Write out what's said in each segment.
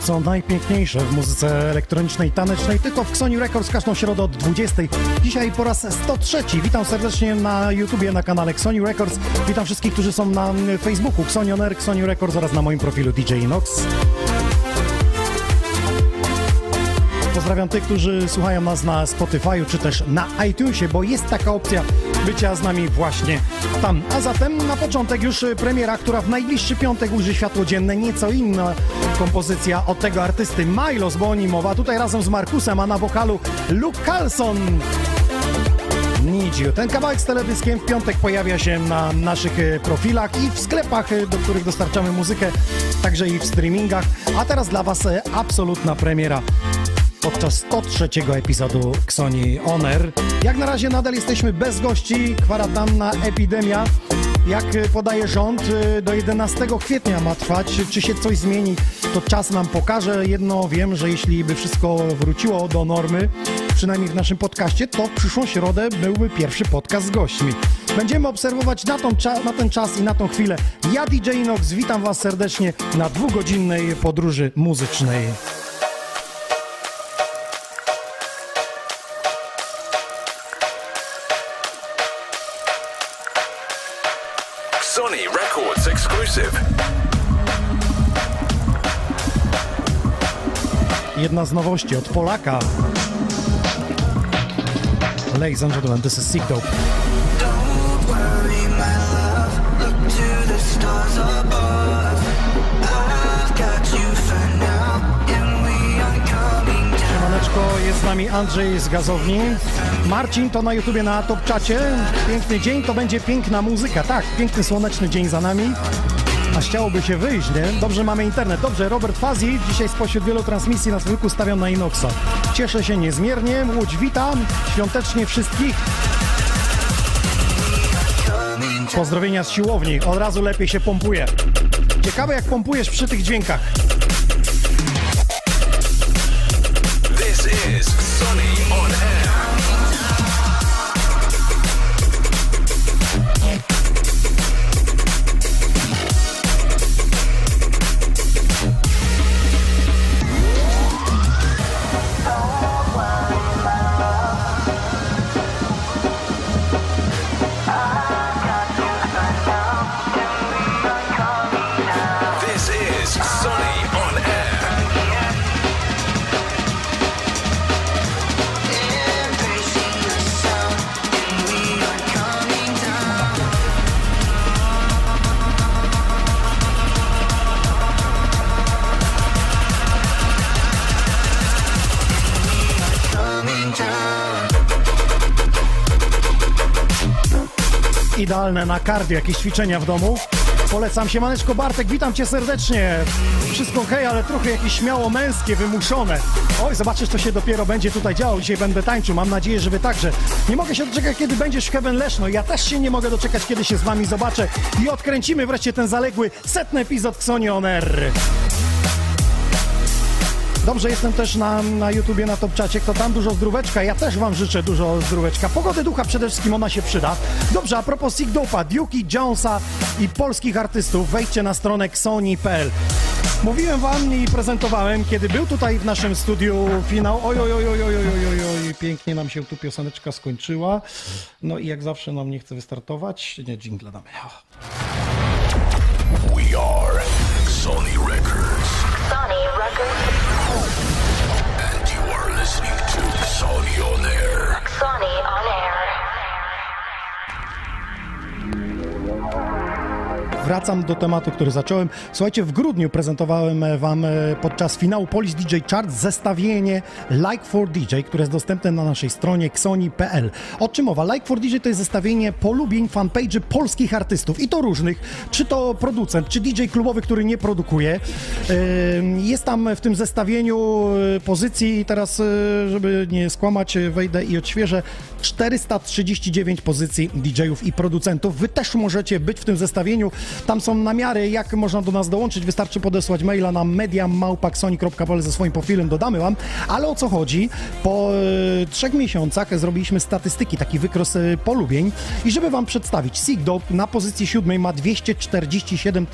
co najpiękniejsze w muzyce elektronicznej, tanecznej, tylko w Xoni Records każdą środę od 20. Dzisiaj po raz 103. Witam serdecznie na YouTubie, na kanale Xoni Records. Witam wszystkich, którzy są na Facebooku Xoni On Air, Xoni Records oraz na moim profilu DJ Inox. Pozdrawiam tych, którzy słuchają nas na Spotify'u czy też na iTunesie, bo jest taka opcja bycia z nami właśnie tam. A zatem na początek już y, premiera, która w najbliższy piątek ujrzy światło dzienne, nieco inna kompozycja od tego artysty Milos, bo o nim mowa. Tutaj razem z Markusem, a na wokalu Luke Carlson. Need. Ten kawałek z teledyskiem w piątek pojawia się na naszych e, profilach i w sklepach, e, do których dostarczamy muzykę, także i w streamingach. A teraz dla Was e, absolutna premiera podczas 103 epizodu Xoni On Air. Jak na razie nadal jesteśmy bez gości, kwarantanna, epidemia. Jak podaje rząd, e, do 11 kwietnia ma trwać. Czy się coś zmieni, to czas nam pokaże. Jedno wiem, że jeśli by wszystko wróciło do normy, przynajmniej w naszym podcaście, to w przyszłą środę byłby pierwszy podcast z gośćmi. Będziemy obserwować na, tą, na ten czas i na tą chwilę. Ja DJ Inox, witam Was serdecznie na dwugodzinnej podróży muzycznej. Exclusive. Jedna z nowości od Polaka. Ladies and gentlemen, this is Sick Dope. Siemaneczko, jest z nami Andrzej z Gazowni. Marcin to na YouTubie na Top Czacie. Piękny dzień, to będzie piękna muzyka. Tak, piękny słoneczny dzień za nami. A chciałoby się wyjść, nie? Dobrze, mamy internet. Dobrze, Robert Fazi dzisiaj spośród wielu transmisji na zwykły stawiam na Inoxa. Cieszę się niezmiernie. Łódź witam. Świątecznie wszystkich. Pozdrowienia z siłowni. Od razu lepiej się pompuje. Ciekawe jak pompujesz przy tych dźwiękach. This is Sony Na cardio, jakieś ćwiczenia w domu. Polecam się, Maneczko Bartek, witam cię serdecznie. Wszystko ok, ale trochę jakieś śmiało męskie, wymuszone. Oj, zobaczysz, co się dopiero będzie tutaj działo. Dzisiaj będę tańczył, mam nadzieję, że wy także. Nie mogę się doczekać, kiedy będziesz w Heaven Leszno. Ja też się nie mogę doczekać, kiedy się z wami zobaczę i odkręcimy wreszcie ten zaległy setny epizod Xoni On Air. Dobrze, jestem też na, na YouTubie, na Topczacie, kto tam dużo zdróweczka. Ja też Wam życzę dużo zdróweczka. Pogody ducha przede wszystkim, ona się przyda. Dobrze, a propos Sigdopa, Duke'i, Jonesa i polskich artystów, wejdźcie na stronę Sony.pl. Mówiłem Wam i prezentowałem, kiedy był tutaj w naszym studiu finał. Oj, oj, oj, oj, oj, oj, oj, oj, pięknie nam się tu pioseneczka skończyła. No i jak zawsze nam nie chce wystartować. Nie, dżingle damy. We are Sony Records. Sony Records. Sony on air. Sony on air. Wracam do tematu, który zacząłem. Słuchajcie, w grudniu prezentowałem e, Wam e, podczas finału Polish DJ Chart zestawienie Like for DJ, które jest dostępne na naszej stronie xoni.pl. O czym mowa? Like for DJ to jest zestawienie polubień fanpage'y polskich artystów i to różnych, czy to producent, czy DJ klubowy, który nie produkuje. Jest tam w tym zestawieniu e, pozycji, teraz, żeby nie skłamać, wejdę i odświeżę, 439 pozycji DJ-ów i producentów. Wy też możecie być w tym zestawieniu. Tam są namiary, jak można do nas dołączyć. Wystarczy podesłać maila na mediamałpaksoni.pl ze swoim profilem, dodamy wam. Ale o co chodzi? Po e, trzech miesiącach zrobiliśmy statystyki, taki wykres e, polubień i żeby wam przedstawić, Sigdop na pozycji siódmej ma 247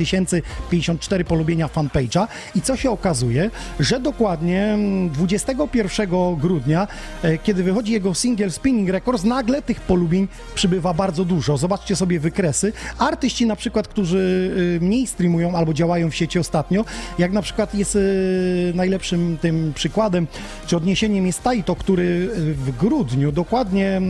054 polubienia fanpage'a i co się okazuje, że dokładnie mm, 21 grudnia, e, kiedy wychodzi jego single Spinning Records, nagle tych polubień przybywa bardzo dużo. Zobaczcie sobie wykresy. Artyści na przykład, którzy y, mniej streamują albo działają w sieci ostatnio, jak na przykład jest y, najlepszym tym przykładem, czy odniesieniem jest Taito, który y, w grudniu, dokładnie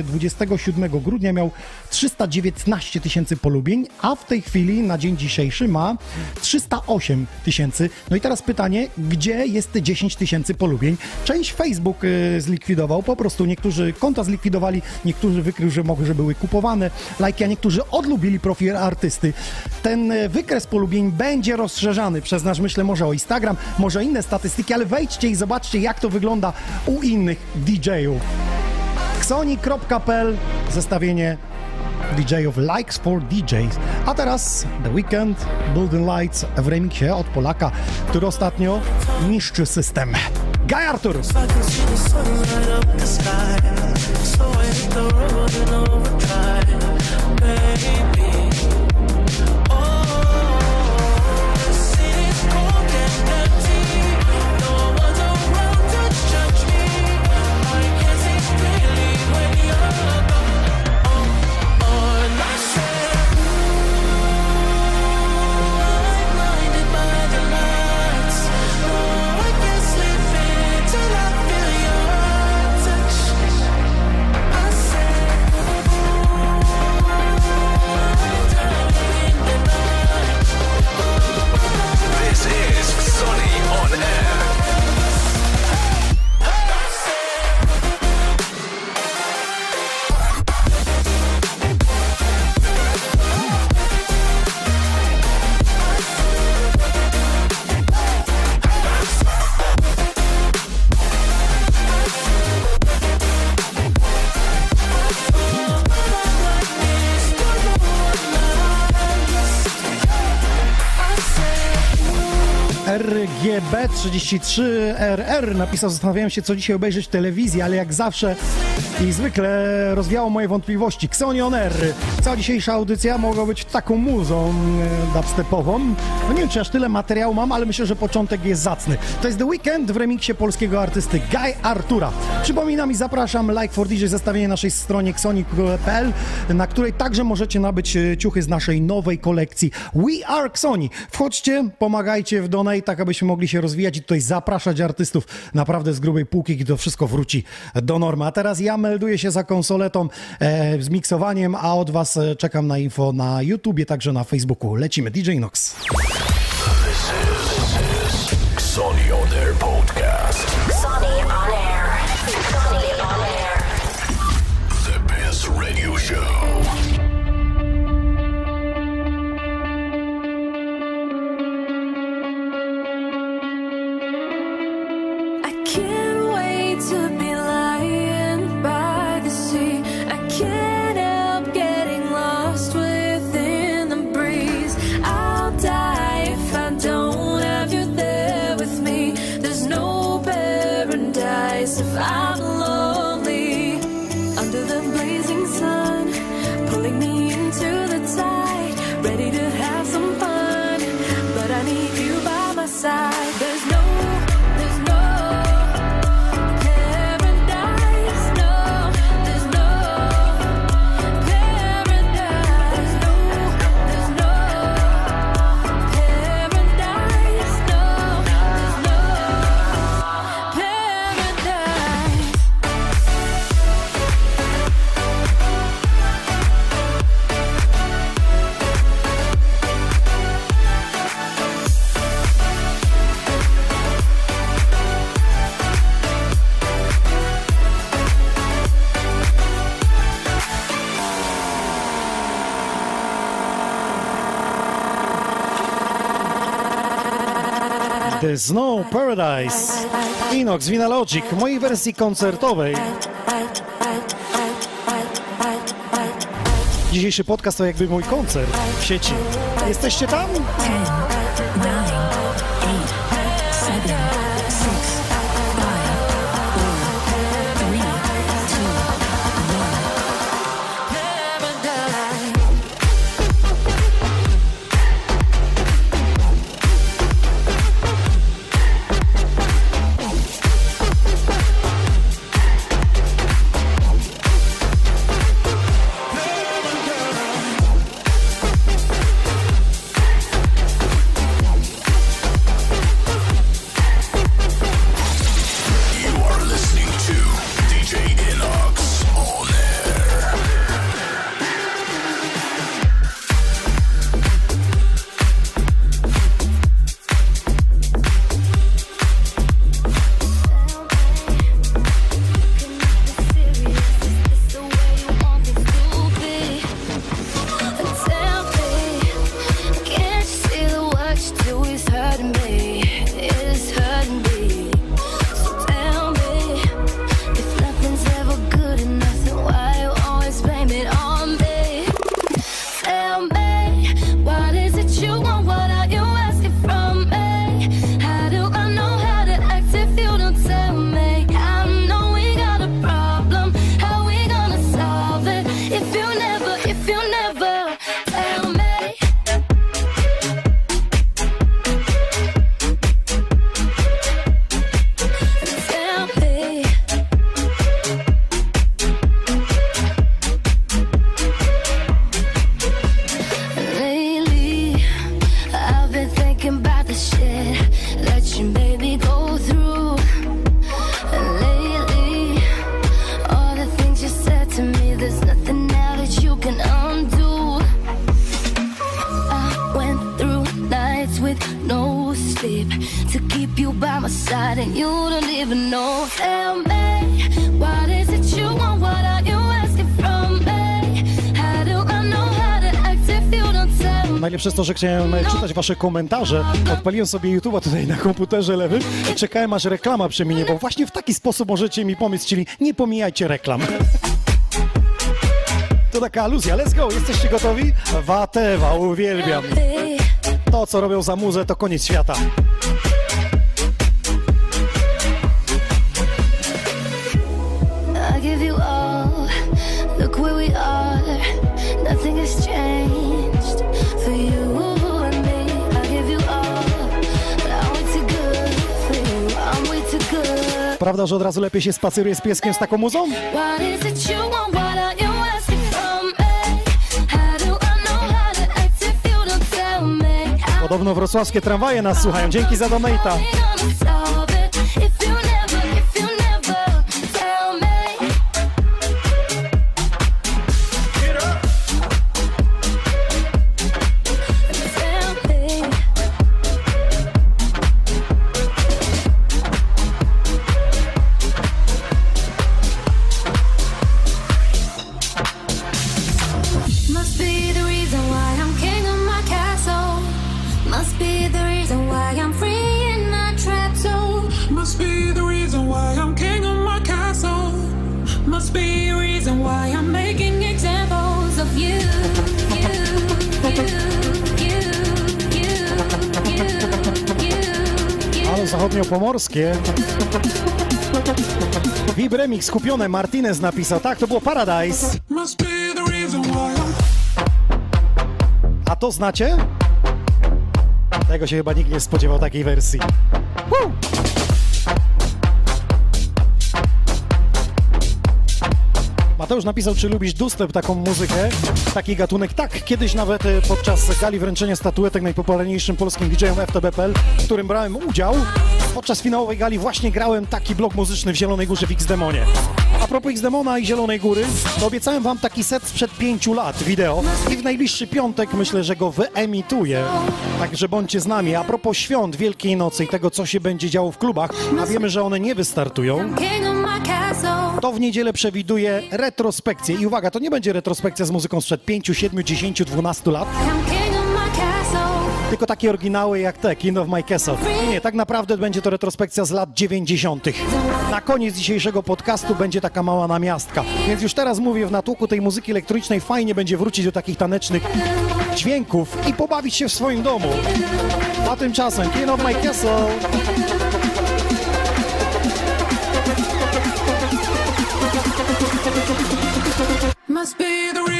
y, 27 grudnia miał 319 tysięcy polubień, a w tej chwili na dzień dzisiejszy ma 308 tysięcy. No i teraz pytanie, gdzie jest te 10 tysięcy polubień? Część Facebook zlikwidował, po prostu niektórzy konta zlikwidowali, niektórzy wykrył, że mogły, że były kupowane lajki, a niektórzy odlubili profil artysty ten e, wykres polubień będzie rozszerzany przez nasz, myślę, może o Instagram, może inne statystyki, ale wejdźcie i zobaczcie, jak to wygląda u innych DJ-ów. Xoni.pl zestawienie DJ-ów Likes for DJs. A teraz The Weekend Building Lights w remiksie od Polaka, który ostatnio niszczy system. Guy Arturus. Baby Bye. 33RR napisał, zastanawiałem się, co dzisiaj obejrzeć w telewizji, ale jak zawsze i zwykle rozwiało moje wątpliwości. Xonion R. Cała dzisiejsza audycja mogła być taką muzą e, dubstepową. No nie wiem, czy aż tyle materiału mam, ale myślę, że początek jest zacny. To jest The Weekend w remiksie polskiego artysty Guy Artura. Przypominam i zapraszam Like for DJ zestawienie naszej stronie xonic.pl, na której także możecie nabyć e, ciuchy z naszej nowej kolekcji We Are Xoni. Wchodźcie, pomagajcie w donate, tak abyśmy mogli się rozwijać i tutaj zapraszać artystów naprawdę z grubej półki, gdy to wszystko wróci do normy. A teraz ja melduję się za konsoletą e, z miksowaniem, a od Was e, czekam na info na YouTubie, także na Facebooku. Lecimy, DJ Nox. The Snow Paradise. Inox Vinalogic w mojej wersji koncertowej. Dzisiejszy podcast to jakby mój koncert w sieci. Jesteście tam? Jest to, że chciałem e, czytać wasze komentarze. Odpaliłem sobie YouTube'a tutaj na komputerze lewym i czekałem aż reklama przeminie, bo właśnie w taki sposób możecie mi pomóc, czyli nie pomijajcie reklam. To taka aluzja. Let's go, jesteście gotowi? Watewa, uwielbiam. To, co robią za muzę, to koniec świata. Prawda, że od razu lepiej się spaceruje z pieskiem z taką muzą? Podobno wrocławskie tramwaje nas słuchają. Dzięki za donata. Zachodniopomorskie. Vib Remix kupione, Martinez napisał. Tak, to było Paradise. A to znacie? Tego się chyba nikt nie spodziewał takiej wersji. Woo! Mateusz napisał, czy lubisz dubstep, taką muzykę, taki gatunek. Tak, kiedyś nawet e, podczas gali wręczenia statuetek najpopularniejszym polskim DJ-em FTB.pl, w którym brałem udział, podczas finałowej gali właśnie grałem taki blok muzyczny w Zielonej Górze w X-Demonie. A propos X-Demona i Zielonej Góry, to obiecałem wam taki set sprzed pięciu lat, wideo. I w najbliższy piątek myślę, że go wyemituję. Także bądźcie z nami. A propos świąt Wielkiej Nocy i tego, co się będzie działo w klubach, a wiemy, że one nie wystartują, to w niedzielę przewiduje retrospekcję. I uwaga, to nie będzie retrospekcja z muzyką sprzed 5, 7, 10, 12 lat, tylko takie oryginały jak te, King of My Castle. Nie, nie, tak naprawdę będzie to retrospekcja z lat 90. Na koniec dzisiejszego podcastu będzie taka mała namiastka. Więc już teraz mówię, w natłoku tej muzyki elektronicznej fajnie będzie wrócić do takich tanecznych dźwięków i pobawić się w swoim domu. A tymczasem King of My Castle Must be the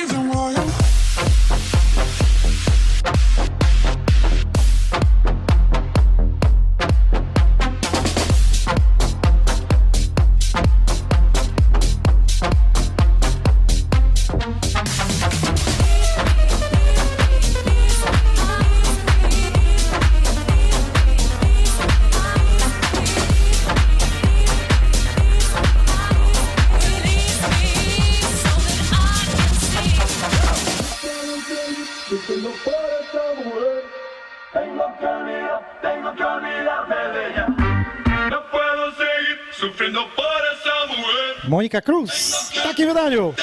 Cruz. W takim wydaniu.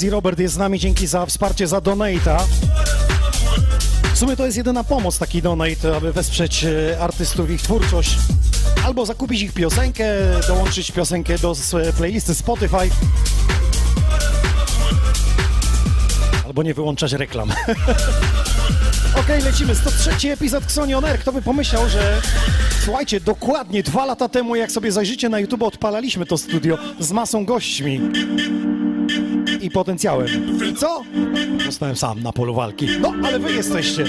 Fazi Robert jest z nami, dzięki za wsparcie, za donata. sumie to jest jedyna pomoc, taki donate, aby wesprzeć e, artystów ich twórczość. Albo zakupić ich piosenkę, dołączyć piosenkę do s- playlisty Spotify. Albo nie wyłączać reklam. Okej, lecimy. 103 epizod Xonion Air. Kto by pomyślał, że... Słuchajcie, dokładnie dwa lata temu, jak sobie zajrzycie na YouTube, odpalaliśmy to studio z masą gośćmi i potencjałem. Co? Zostałem sam na polu walki. No, ale wy jesteście.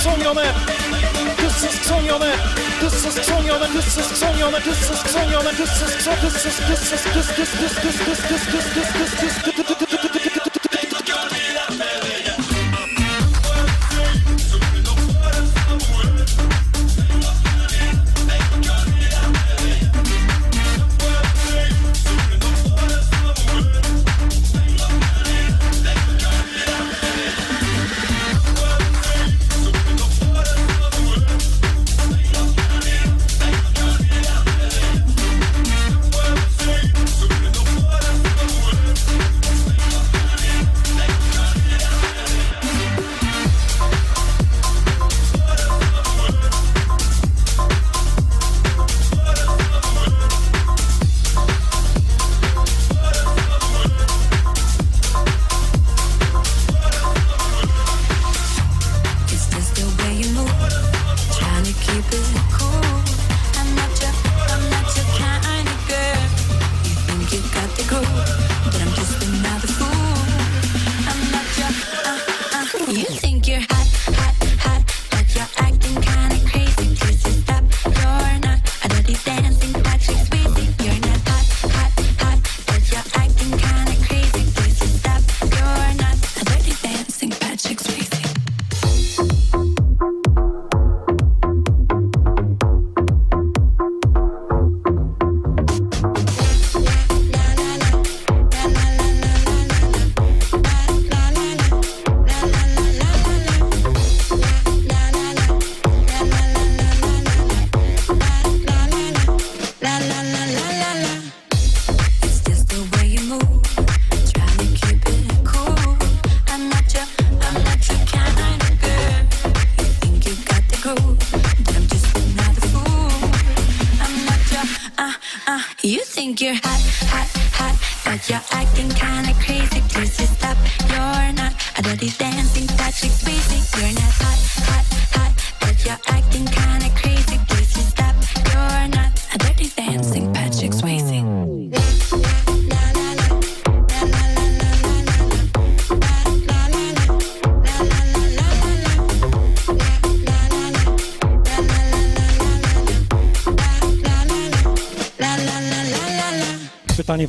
This is Xonion Air. This is Xonion Air. This is Xonion Air. This is Xonion Air. This is Xonion Air. This is Xo- this is this is this this this this this this this this this this Is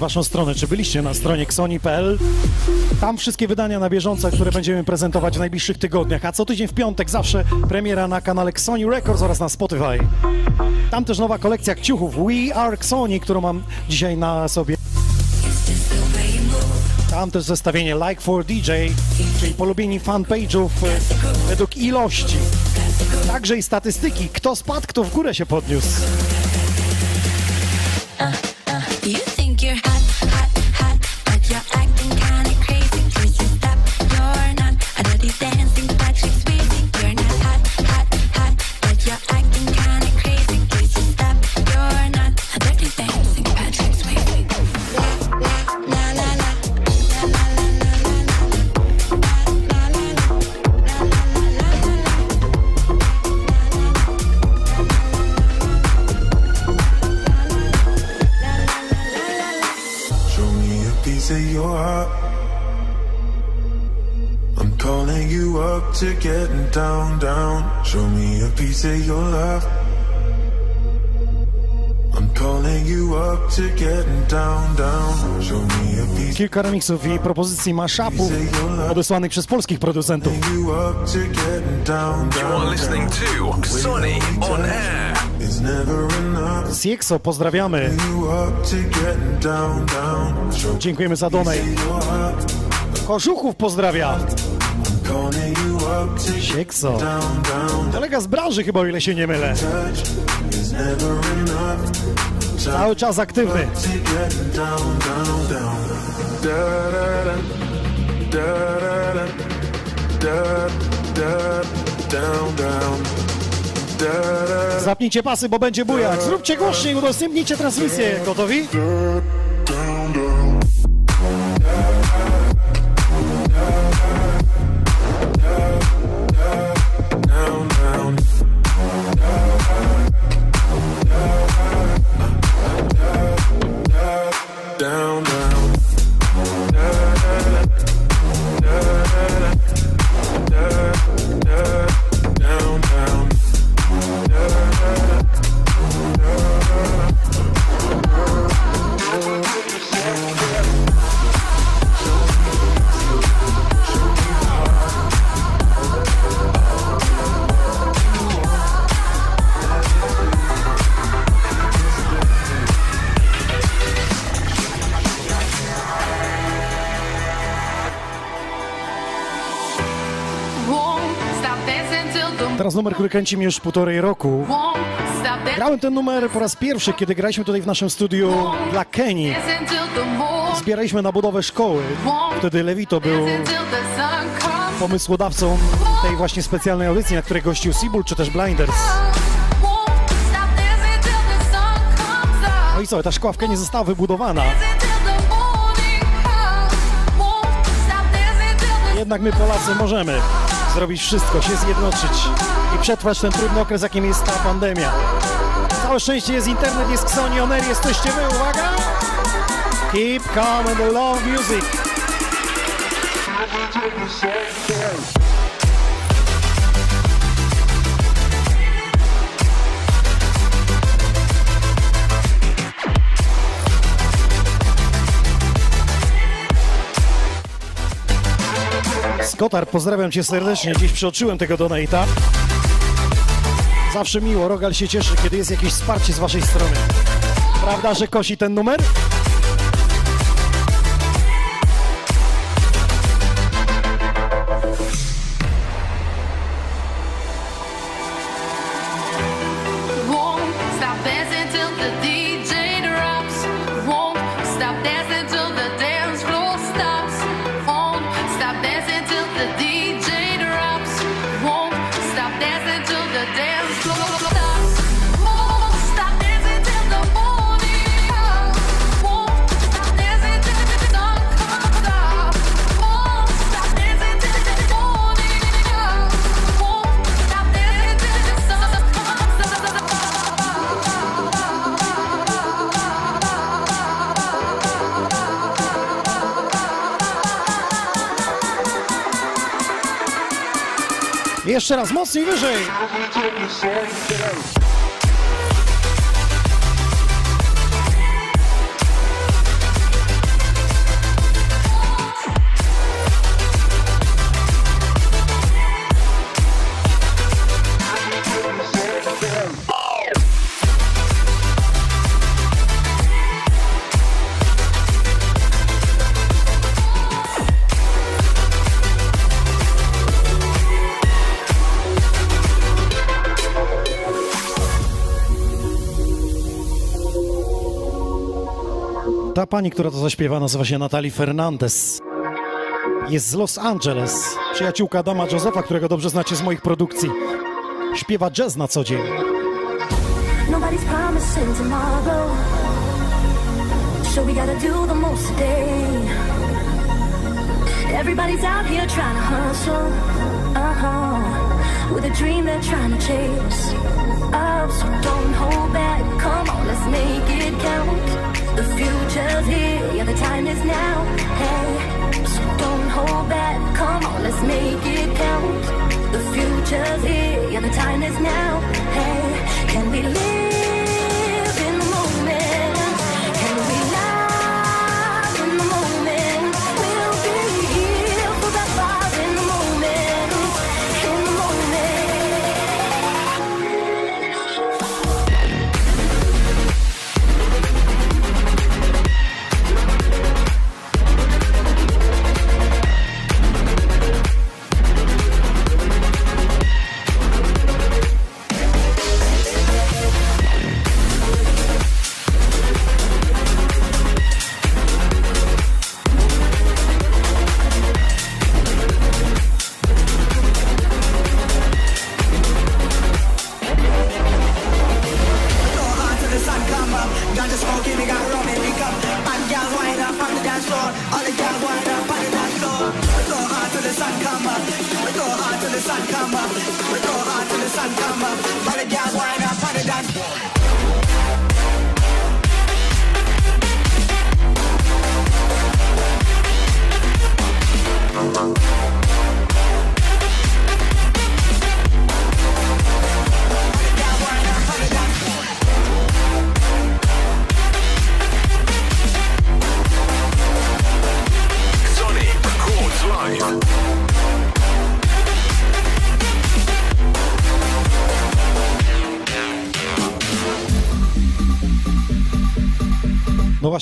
waszą stronę, czy byliście na stronie xoni.pl? Tam wszystkie wydania na bieżąco, które będziemy prezentować w najbliższych tygodniach, a co tydzień w piątek zawsze premiera na kanale Xoni Records oraz na Spotify. Tam też nowa kolekcja kciuchów We Are Xoni, którą mam dzisiaj na sobie. Tam też zestawienie Like for DJ, czyli polubieni fanpage'ów e, według ilości. Także i statystyki, kto spadł, kto w górę się podniósł. to getting down, down. Show me a piece of your love. Kilka remixów i propozycji mashupów odesłanych przez polskich producentów. Siexo, pozdrawiamy. Dziękujemy za donej. Kożuchów pozdrawia. Down. Kolega z branży chyba, o ile się nie mylę. Cały czas aktywny. Zapnijcie pasy, bo będzie bujać. Zróbcie głośniej, udostępnijcie transmisję. Gotowi? Numer, który kręci mi już półtorej roku. Grałem ten numer po raz pierwszy, kiedy graliśmy tutaj w naszym studiu dla Kenii. Zbieraliśmy na budowę szkoły. Wtedy Lewito był pomysłodawcą tej właśnie specjalnej audycji, na której gościł Seabull czy też Blinders. No i co, ta szkoła w Kenii została wybudowana. Jednak my Polacy możemy zrobić wszystko, się zjednoczyć i przetrwać ten trudny okres, jakim jest ta pandemia. Całe szczęście jest internet, jest Xoni On Air, jesteście wy, uwaga! Keep calm and love music. Skotar, pozdrawiam cię serdecznie, dziś przeoczyłem tego donate'a. Zawsze miło, Rogal się cieszy, kiedy jest jakieś wsparcie z waszej strony. Prawda, że kosi ten numer? Dance floor Jeszcze raz, mocniej, wyżej! Ta pani, która to zaśpiewa, nazywa się Natalie Fernandez. Jest z Los Angeles. Przyjaciółka Adama Josefa, którego dobrze znacie z moich produkcji. Śpiewa jazz na co dzień. Nobody's promising tomorrow. So we gotta do the most today. Everybody's out here trying to hustle. Uh huh. With a dream they're trying to chase. Oh, so don't hold back. Come on, let's make it count. The future's here. Yeah, the time is now. Hey, so don't hold back. Come on, let's make it count. The future's here. Yeah, the time is now. Hey, can we live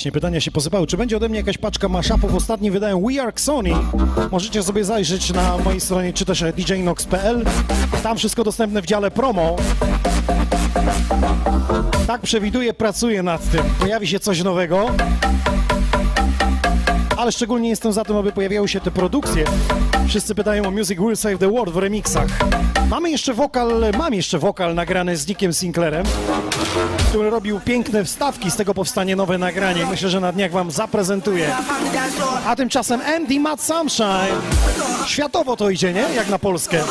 właśnie, pytania się posypały. Czy będzie ode mnie jakaś paczka mashupów? Ostatni wydają We Are Sony. Możecie sobie zajrzeć na mojej stronie, czy też djnox.pl. Tam wszystko dostępne w dziale promo. Tak przewiduję, pracuję nad tym. Pojawi się coś nowego. Ale szczególnie jestem za tym, aby pojawiały się te produkcje. Wszyscy pytają o Music Will Save the World w remixach. Mamy jeszcze wokal, mam jeszcze wokal nagrany z Nickiem Sinclairem, który robił piękne wstawki, z tego powstanie nowe nagranie. Myślę, że na dniach wam zaprezentuję. A tymczasem Andy Matt Sunshine. Światowo to idzie, nie? Jak na Polskę.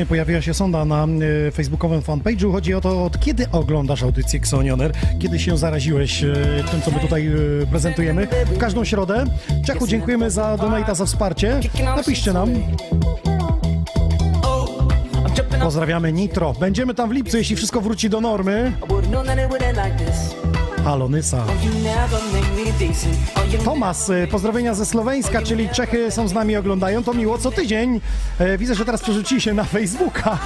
Właśnie pojawiła się sonda na y, facebookowym fanpage'u. Chodzi o to, od kiedy oglądasz audycję Xonioner? Kiedy się zaraziłeś y, tym, co my tutaj y, prezentujemy? W każdą środę. Czechu, dziękujemy za donata, za wsparcie. Napiszcie nam. Pozdrawiamy Nitro. Będziemy tam w lipcu, jeśli wszystko wróci do normy. Halo, Nysa. Tomas, y, pozdrowienia ze Słoweńska, czyli Czechy są z nami, oglądają. To miło co tydzień. E, Widzę, że teraz przerzucili się na Facebooka.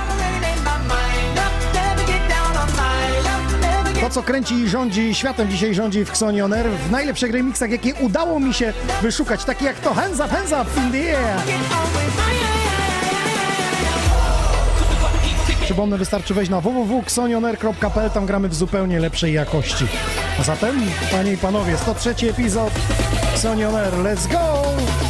To, co kręci i rządzi światem dzisiaj rządzi w Xonion Air w najlepszych remixach, jakie udało mi się wyszukać, takie jak to Hands Up, Hands Up in the Air. Przypomnę, wystarczy wejść na www.xonionair.pl, tam gramy w zupełnie lepszej jakości. A zatem, panie i panowie, 103 epizod Xonion Air, let's go!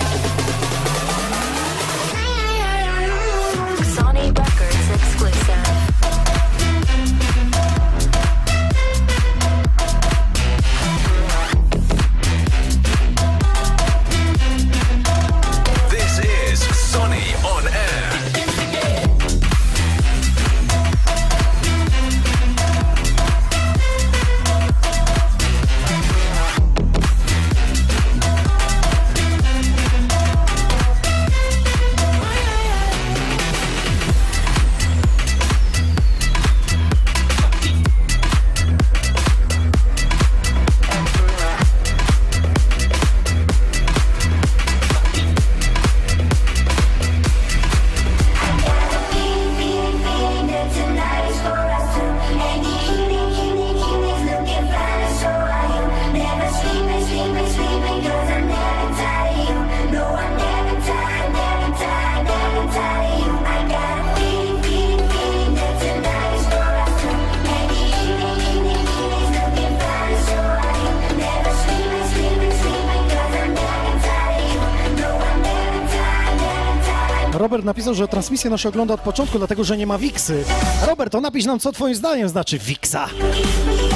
Robert napisał, że transmisję nasze ogląda od początku, dlatego że nie ma Wixy. Robert, to napisz nam, co twoim zdaniem znaczy Wixa.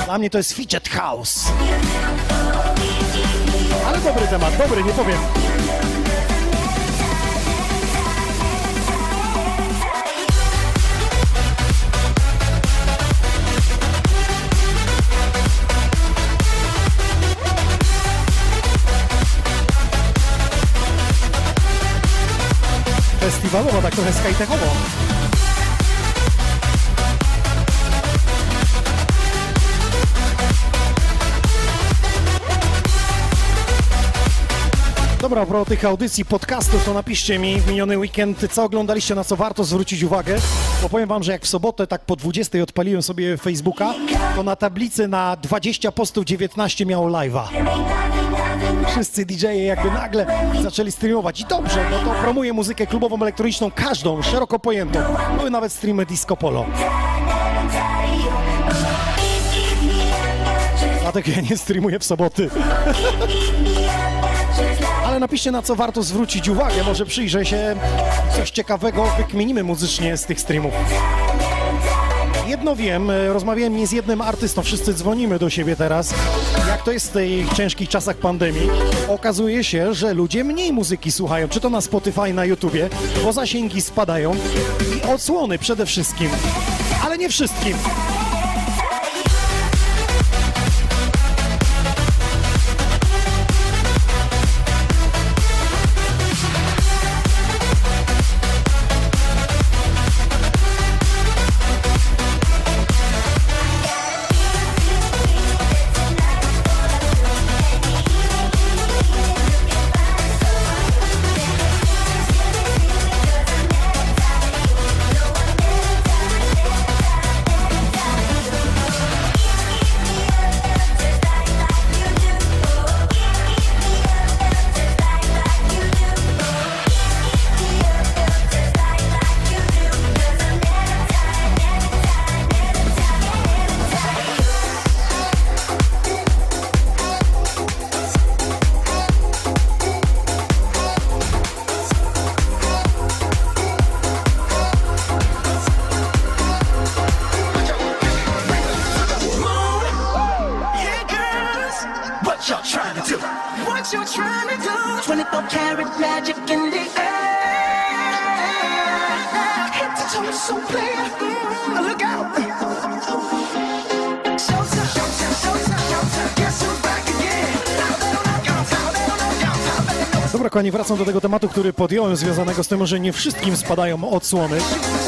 Dla mnie to jest Fidget House. Ale dobry temat, dobry, nie powiem. Festiwalowo, tak trochę skytechowo. Dobra, pro tych audycji, podcastów, to napiszcie mi w miniony weekend, co oglądaliście, na co warto zwrócić uwagę, bo powiem wam, że jak w sobotę tak po 20 odpaliłem sobie Facebooka, to na tablicy na 20 postów 19 miało live'a. Wszyscy DJ-e jakby nagle zaczęli streamować i dobrze, no to promuję muzykę klubową, elektroniczną, każdą, szeroko pojętą. Były nawet streamy disco polo. Dlatego ja nie streamuję w soboty. Ale napiszcie na co warto zwrócić uwagę, może przyjrzę się coś ciekawego, wykminimy muzycznie z tych streamów. Jedno wiem, e, rozmawiałem nie z jednym artystą, wszyscy dzwonimy do siebie teraz, jak to jest w tych ciężkich czasach pandemii. Okazuje się, że ludzie mniej muzyki słuchają, czy to na Spotify, na YouTubie, bo zasięgi spadają i odsłony przede wszystkim, ale nie wszystkim. Dobra, kochani, wracam do tego tematu, który podjąłem, związanego z tym, że nie wszystkim spadają odsłony.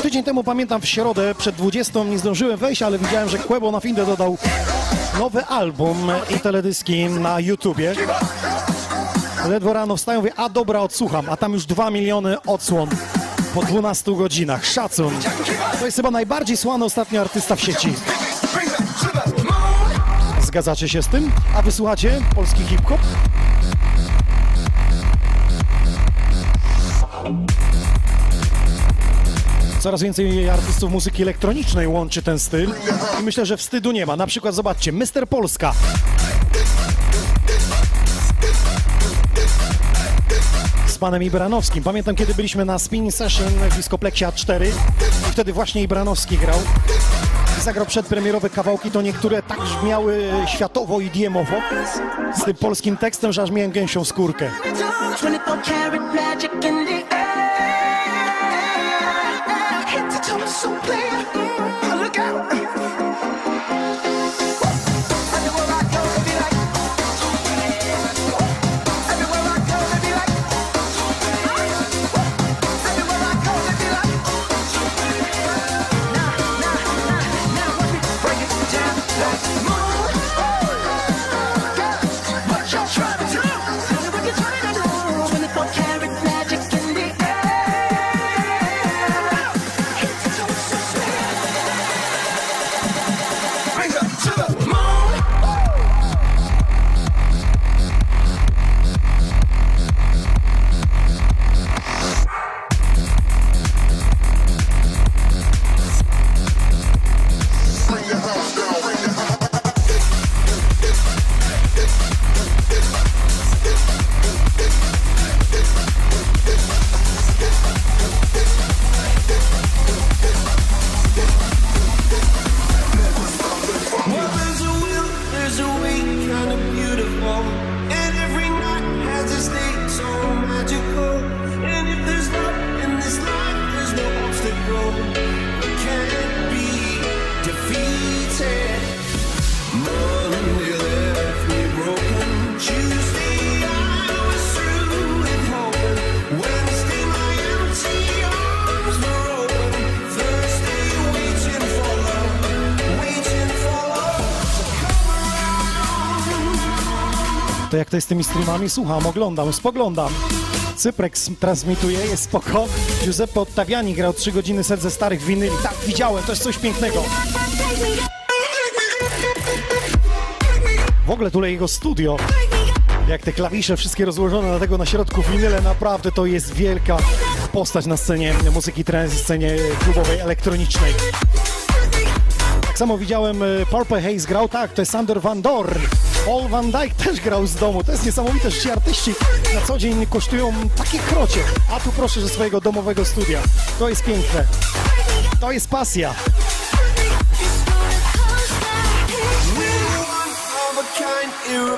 Tydzień temu, pamiętam, w środę przed 20 nie zdążyłem wejść, ale widziałem, że Quebo na Finde dodał nowy album i teledyski na YouTubie. Ledwo rano wstają, mówię, a dobra, odsłucham, a tam już 2 miliony odsłon po 12 godzinach. Szacun. To jest chyba najbardziej słuchany ostatnio artysta w sieci. Zgadzacie się z tym? A wysłuchacie polski hip-hop? Coraz więcej artystów muzyki elektronicznej łączy ten styl i myślę, że wstydu nie ma. Na przykład zobaczcie, Mr. Polska. Z panem Ibranowskim. Pamiętam, kiedy byliśmy na spinning session w Discoplexie A4 i wtedy właśnie Ibranowski grał. Zagrał przedpremierowe kawałki, to niektóre tak brzmiały światowo i diemowo z tym polskim tekstem, że aż miałem gęsią skórkę. 24 karat magic in the air. So clear. Jak to jest z tymi streamami? Słucham, oglądam, spoglądam. Cyprex transmituje, jest spoko. Giuseppe Ottaviani grał 3 godziny set ze starych winyli. Tak, widziałem, to jest coś pięknego. W ogóle tutaj jego studio, jak te klawisze wszystkie rozłożone, dlatego na środku winyle, naprawdę to jest wielka postać na scenie muzyki trance, scenie klubowej, elektronicznej. Tak samo widziałem, e, Purple Haze grał, tak, to jest Sander Van Dorn. Paul Van Dyke też grał z domu. To jest niesamowite, że ci artyści na co dzień kosztują takie krocie. A tu proszę ze swojego domowego studia. To jest piękne. To jest pasja.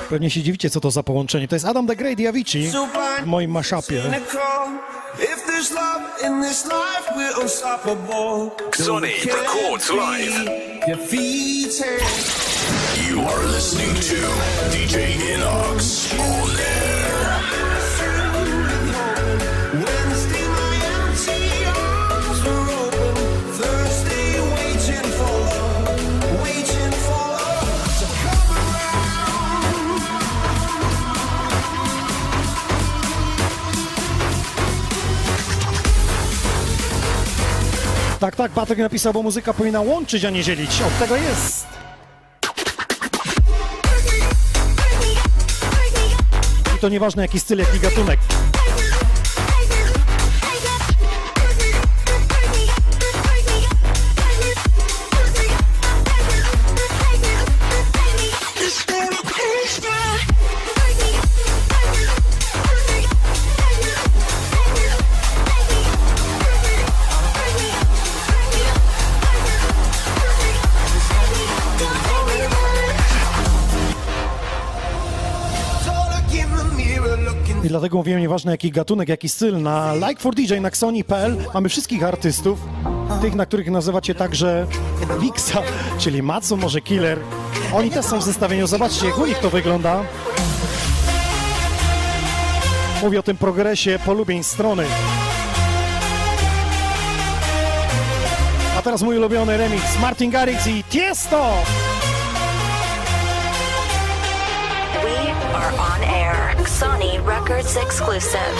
Pewnie się dziwicie, co to za połączenie. To jest Adam the Great i Avicii w moim unstoppable. Sonic records live. You are listening to DJ Inox on air. Wednesday, my empty arms were open. Thursday, waiting for love, waiting for love to come around. Tak, tak, Patryk napisał, bo muzyka powinna łączyć, a nie dzielić. Od tego jest. To nieważne jaki styl, jaki gatunek. Dlatego mówiłem, nieważne jaki gatunek, jaki styl, na Like for DJ na Xoni.pl mamy wszystkich artystów, tych, na których nazywacie także Wixa, czyli Matsu, może Killer. Oni też są w zestawieniu, zobaczcie jak u nich to wygląda. Mówię o tym progresie polubień strony. A teraz mój ulubiony remix, Martin Garrix i Tiesto! We are on air. Sony Records exclusive.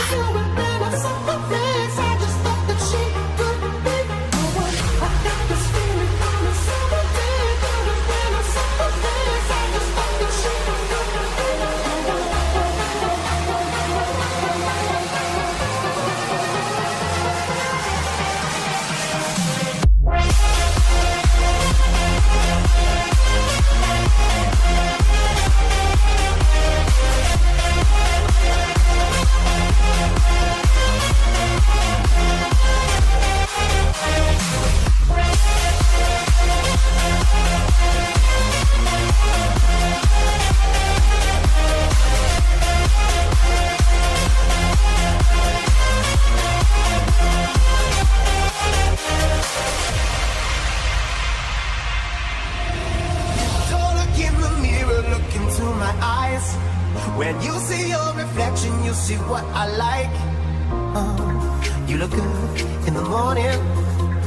Eyes. When you see your reflection, you see what I like. Uh, you look good in the morning.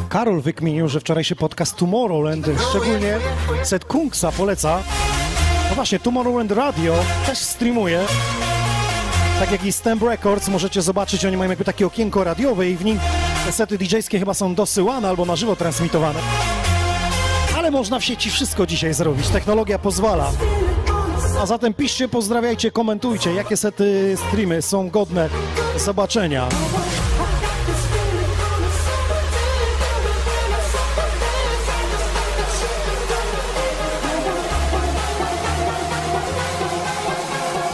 Karol wykminił, że wczorajszy podcast Tomorrowland, szczególnie set Kungsa poleca. No właśnie, Tomorrowland Radio też streamuje. Tak jak i Stamp Records, możecie zobaczyć, oni mają jakby takie okienko radiowe i w nim te sety DJ-skie chyba są dosyłane albo na żywo transmitowane. Ale można w sieci wszystko dzisiaj zrobić, technologia pozwala. A zatem piszcie, pozdrawiajcie, komentujcie, jakie sety streamy są godne zobaczenia.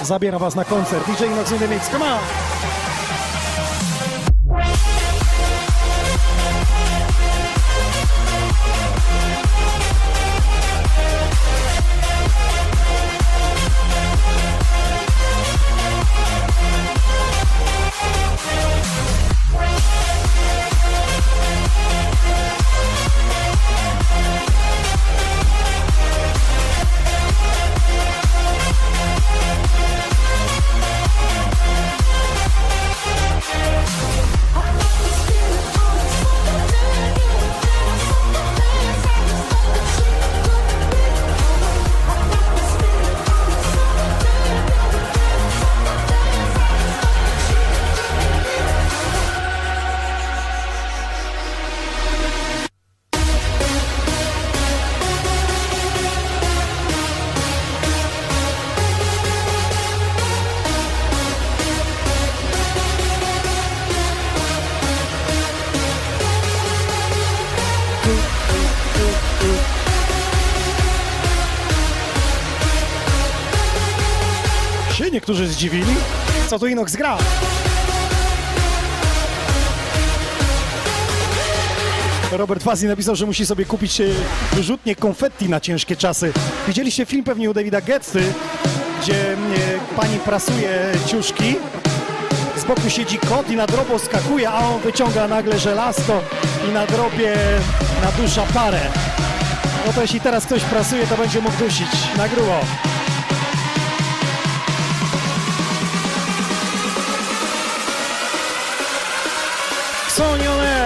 Zabieram was na koncert. DJ Inox in come on! Niektórzy zdziwili. Co tu Inox gra? Robert Fazi napisał, że musi sobie kupić e, wyrzutnie konfetti na ciężkie czasy. Widzieliście film pewnie u Davida Getty, gdzie e, pani prasuje ciuszki. Z boku siedzi kot i na drobo skakuje, a on wyciąga nagle żelazko i na drobie nadusza parę. No to jeśli teraz ktoś prasuje, to będzie mógł dusić na grubo.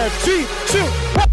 FG, shoot.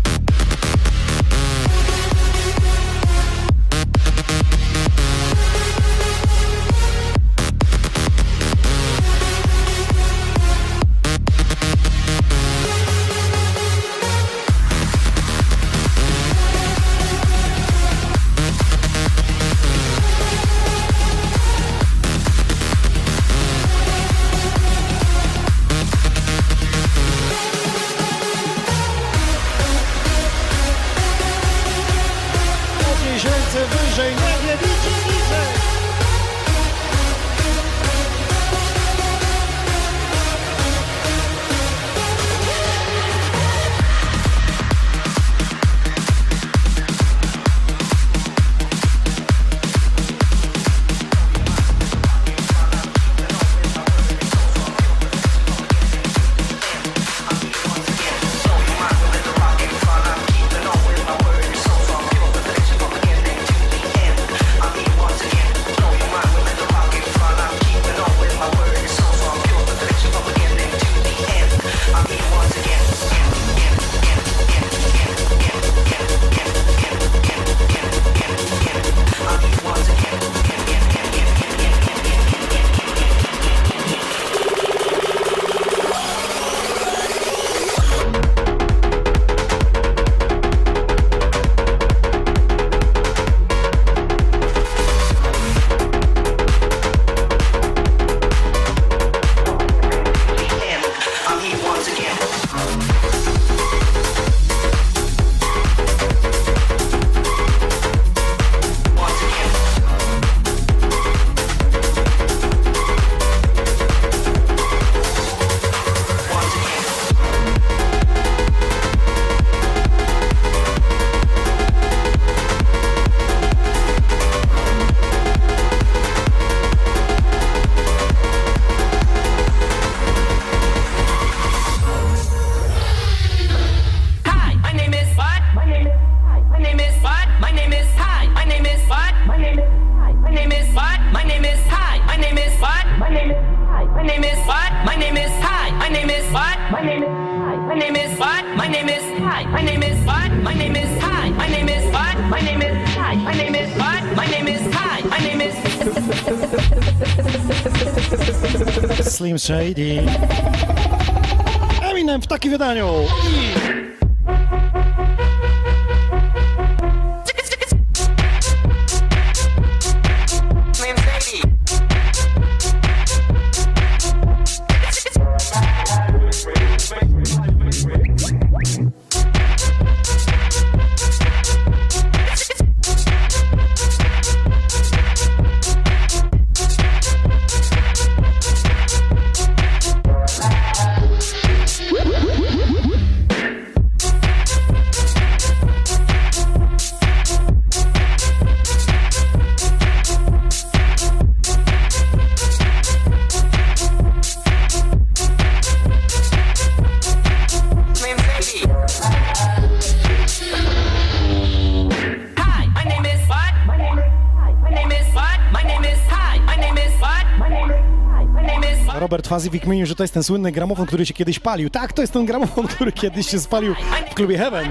Wik że to jest ten słynny gramofon, który się kiedyś palił. Tak, to jest ten gramofon, który kiedyś się spalił w klubie Heaven.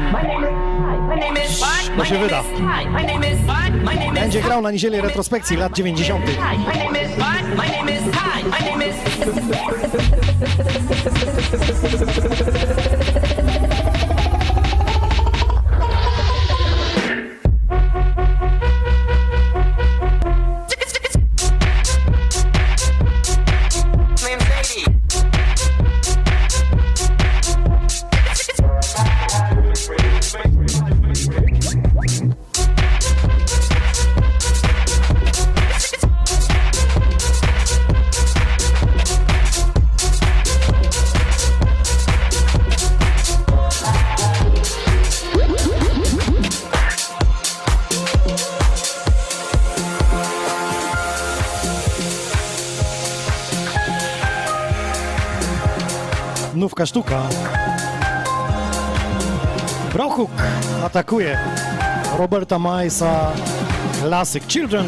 To się wyda. Będzie grał na niedzielę retrospekcji lat 90. Nówka sztuka. Brochuk atakuje Roberta Majsa, Classic Children.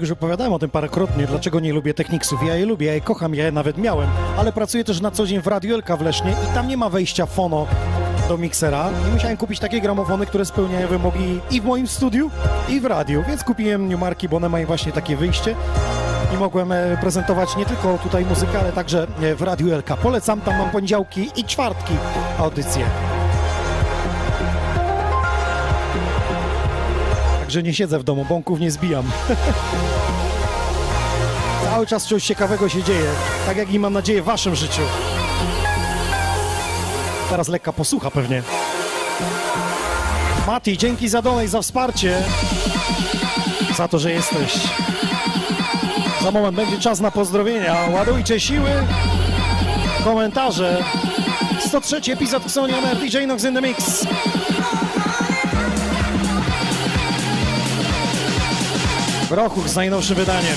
Janek już opowiadałem o tym parokrotnie, dlaczego nie lubię Technicsów. Ja je lubię, ja je kocham, ja je nawet miałem, ale pracuję też na co dzień w Radiu Elka w Lesznie i tam nie ma wejścia fono do miksera i musiałem kupić takie gramofony, które spełniają wymogi i w moim studiu, i w radiu, więc kupiłem Newmarki, bo one mają właśnie takie wyjście i mogłem e, prezentować nie tylko tutaj muzykę, ale także e, w Radiu Elka. Polecam, tam mam poniedziałki i czwartki audycje. Także nie siedzę w domu, bąków nie zbijam. Cały czas coś ciekawego się dzieje, tak jak i mam nadzieję w waszym życiu. Teraz lekka posłucha pewnie. Mati, dzięki za donate, za wsparcie. Za to, że jesteś. Za moment będzie czas na pozdrowienia. Ładujcie siły, komentarze. 103 epizod Xonion DJ Nox in the Mix. Brochuch z najnowszym wydaniem.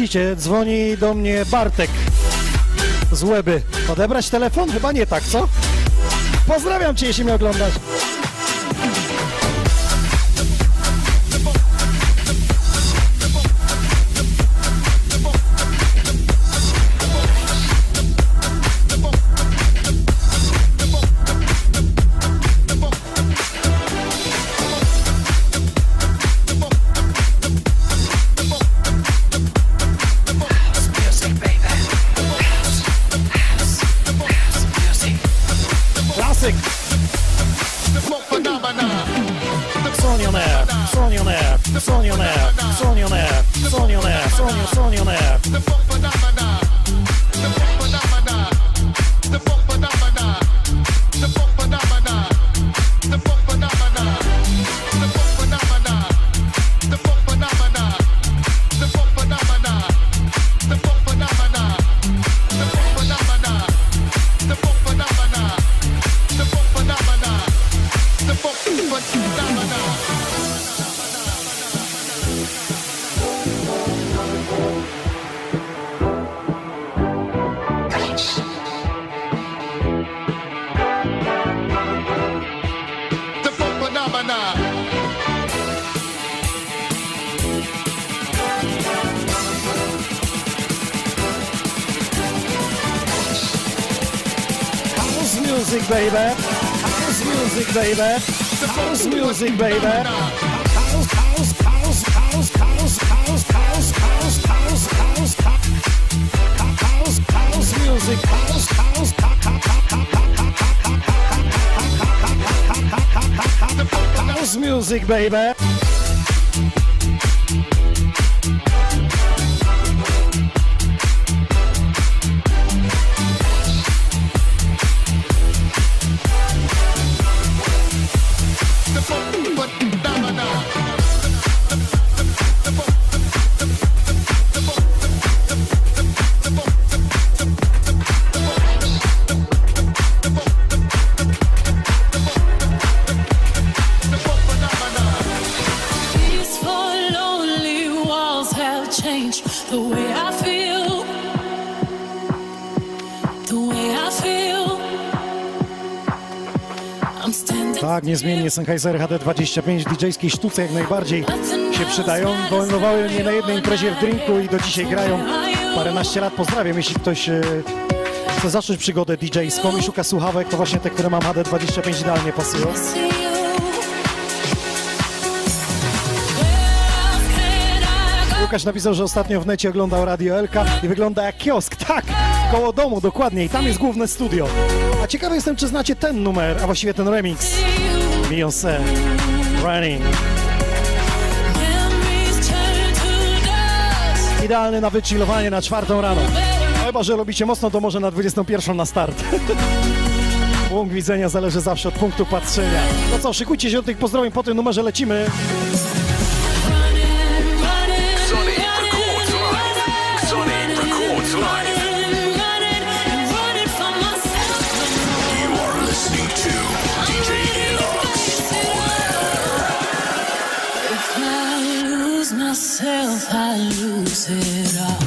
myślicie, dzwoni do mnie Bartek z Łeby. Odebrać telefon? Chyba nie tak, co? Pozdrawiam cię, jeśli mnie oglądasz. Baby. House music, baby. House, house, house, house, house, house, house, house, house, house, house, house music, house, house, house music, baby. Have changed the way I feel. The way I feel. I'm standing. Tak, niezmiennie Sennheiser HD25 w DJ-skiej sztuce jak najbardziej się przydają. Wylądowały mnie na jednej imprezie w drinku i do dzisiaj grają paręnaście lat. Pozdrawiam, jeśli ktoś e, chce zacząć przygodę DJ-ską i szuka słuchawek, to właśnie te, które mam HD25 idealnie pasują. Łukasz napisał, że ostatnio w necie oglądał Radio Elka i wygląda jak kiosk. Tak, koło domu dokładnie i tam jest główne studio. A ciekawy jestem, czy znacie ten numer, a właściwie ten remix. Beyoncé, Running. Idealny na wychillowanie na czwartą rano. No Chyba, że robicie mocno, to może na 21 na start. Punkt widzenia zależy zawsze od punktu patrzenia. No co, szykujcie się do tych pozdrowień, po tym numerze lecimy. Myself, I lose it all.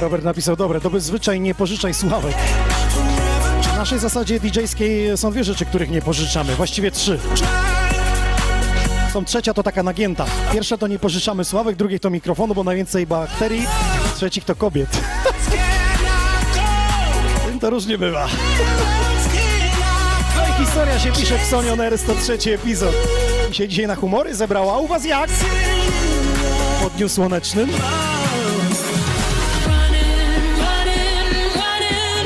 Robert napisał, dobre, to by zwyczaj nie pożyczaj forever W naszej zasadzie DJ-skiej są dwie rzeczy, których nie pożyczamy. Właściwie trzy. Są trzecia to taka nagięta. Pierwsza to nie pożyczamy sławek, drugiej to mikrofonu, bo najwięcej bakterii, trzecich to kobiet. to różnie bywa. No i historia się pisze w Sony On Air 103 epizod. Mi się dzisiaj na humory zebrała. A u was jak? Po dniu słonecznym?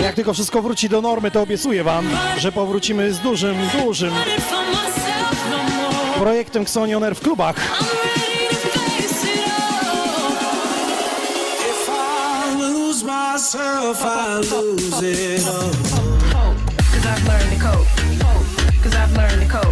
Jak tylko wszystko wróci do normy, to obiecuję wam, że powrócimy z dużym, dużym projektem Xoni On Air w klubach. Myself, I lose it all. Cause I've learned to cope. Cause I've learned to cope.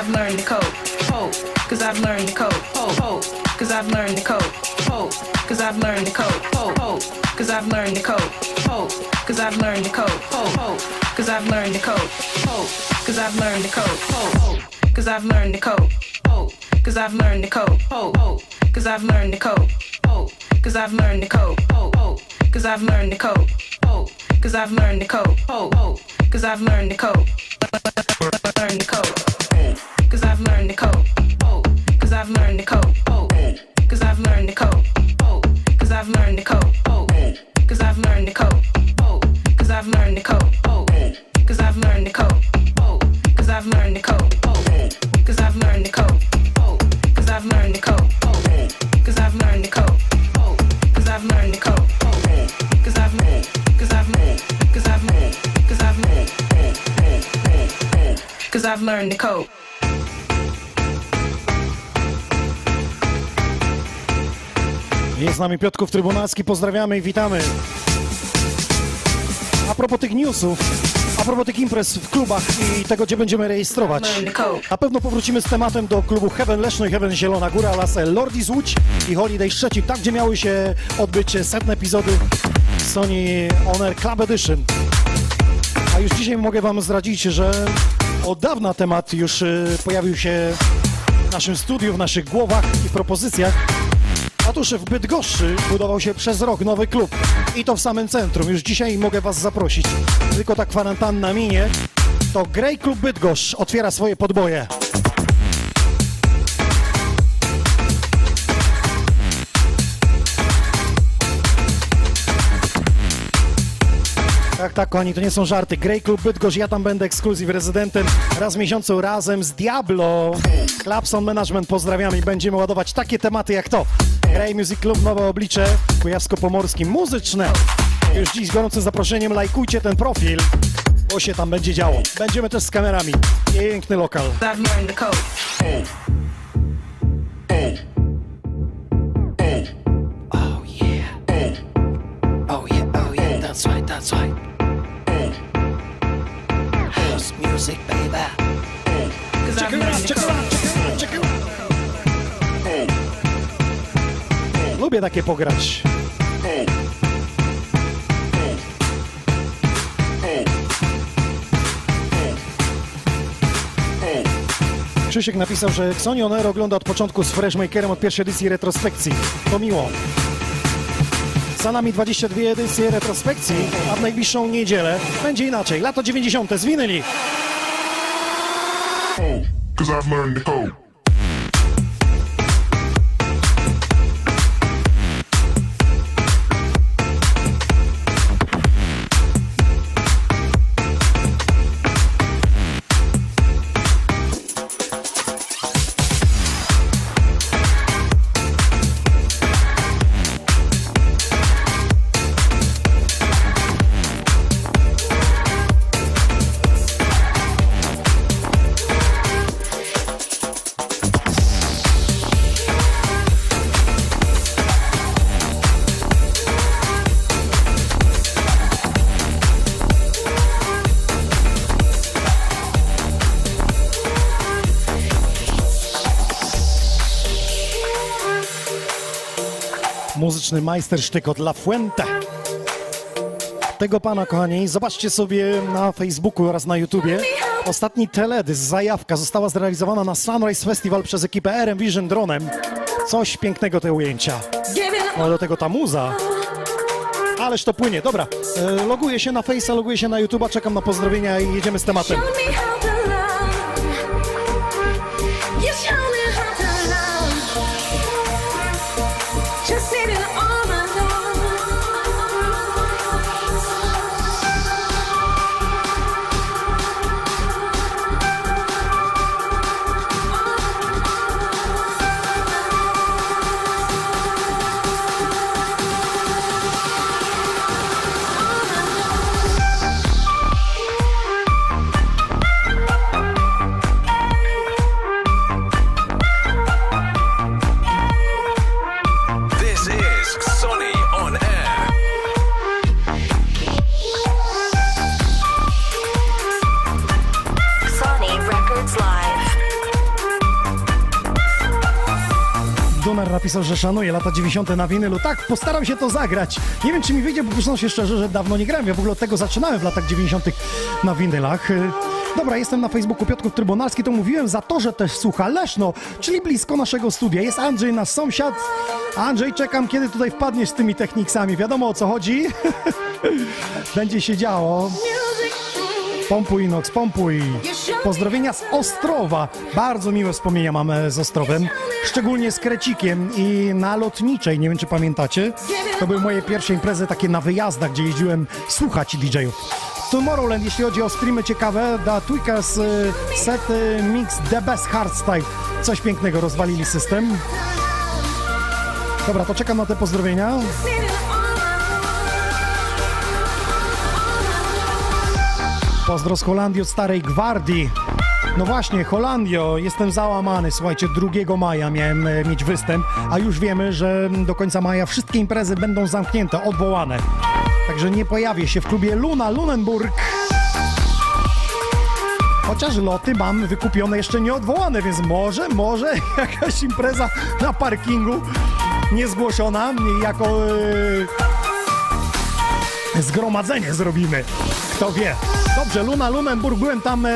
I've learned to cope. Hope, cause I've learned to cope. Hope, hope, cause I've learned to cope. Hope, cause I've learned to cope. Hope, hope, cause I've learned to cope. Hope, cause I've learned to cope. Hope, hope, cause I've learned to cope. Hope, cause I've learned to cope. Hope, hope, cause I've learned to cope. Hope, cause I've learned to cope. Hope, hope, cause I've learned to cope. Hope, cause I've learned to cope. Hope, hope, cause I've learned to cope. Hope, cause I've learned to cope. Hope, hope, cause I've learned to cope. Learn to cope. Cause I've learned to cope. Cause I've learned to cope. Cause I've learned to cope. Cause I've learned to cope. Cause I've learned to cope. Cause I've learned to cope. Cause I've learned to cope. Cause I've learned to cope. Cause I've learned to cope. Cause I've learned to cope. Oh, cause I've learned to cope. Cause I've learned to cope. Cause I've cause I've cause I've cause I've learned. cause I've learned to cope. Jest z nami Piotrków Trybunalski, pozdrawiamy i witamy. A propos tych newsów, a propos tych imprez w klubach i tego, gdzie będziemy rejestrować. Na pewno powrócimy z tematem do klubu Heaven Leszno i Heaven Zielona Góra oraz Lordi z Łódź i Holiday Szczecin, tam gdzie miały się odbyć setne epizody Sony On Air Club Edition. A już dzisiaj mogę wam zdradzić, że od dawna temat już y, pojawił się w naszym studiu, w naszych głowach i propozycjach. Otóż w Bydgoszczy budował się przez rok nowy klub i to w samym centrum. Już dzisiaj mogę Was zaprosić. Tylko ta kwarantanna minie, to Grey Klub Bydgoszcz otwiera swoje podboje. Tak, tak, kochani, to nie są żarty. Grey Club Bydgoszcz, ja tam będę ekskluzyw rezydentem raz w miesiącu razem z Diablo. Clapson Management pozdrawiamy i będziemy ładować takie tematy jak to. Grey Music Club, nowe oblicze, kujawsko-pomorskim, muzyczne. Już dziś z gorącym zaproszeniem lajkujcie ten profil, bo się tam będzie działo. Będziemy też z kamerami. Piękny lokal. Oh yeah, oh yeah, that's right, that's right. House music, baby. Cause I've learned to cope. Lubię takie pograć. Krzysiek napisał, że Xoni On ogląda od początku z Freshmakerem od pierwszej edycji retrospekcji. To miło. Za nami 22 edycje retrospekcji, a w najbliższą niedzielę będzie inaczej. Lato 90. z winyli. Cause. Muzyczny majstersztyk od La Fuente. Tego pana, kochani, zobaczcie sobie na Facebooku oraz na YouTubie. Ostatni teledysk, zajawka, została zrealizowana na Sunrise Festival przez ekipę RM Vision Dronem. Coś pięknego te ujęcia. No do tego ta muza. Ależ to płynie. Dobra, e, loguję się na Face'a, loguję się na YouTube'a, czekam na pozdrowienia i jedziemy z tematem. Że szanuje lata 90. na winylu. Tak, postaram się to zagrać. Nie wiem, czy mi wyjdzie, bo przyznam się szczerze, że dawno nie grałem. Ja w ogóle od tego zaczynałem w latach 90. na winylach. Y, Dobra, jestem na Facebooku Piotrków Trybunalski, to mówiłem za to, że też słucha Leszno, czyli blisko naszego studia. Jest Andrzej, nasz sąsiad. Andrzej, czekam, kiedy tutaj wpadniesz z tymi techniksami. Wiadomo o co chodzi. Będzie się działo. Pompuj, Nox, pompuj. Pozdrowienia z Ostrowa. Bardzo miłe wspomnienia mamy z Ostrowem. Szczególnie z Krecikiem i na Lotniczej. Nie wiem, czy pamiętacie. To były moje pierwsze imprezy takie na wyjazdach, gdzie jeździłem słuchać DJ-ów. Tomorrowland, jeśli chodzi o streamy ciekawe, The Tweakers y, set mix The Best Hardstyle. Coś pięknego, rozwalili system. Dobra, to czekam na te pozdrowienia. Pozdro z Holandii od Starej Gwardii. No właśnie, Holandio, jestem załamany. Słuchajcie, 2 maja miałem e, mieć występ, a już wiemy, że do końca maja wszystkie imprezy będą zamknięte, odwołane. Także nie pojawię się w klubie Luna Lunenburg. Chociaż loty mam wykupione jeszcze nieodwołane, więc może, może jakaś impreza na parkingu niezgłoszona jako e, zgromadzenie zrobimy. Kto wie. Dobrze, Luna Lunenburg, byłem tam e,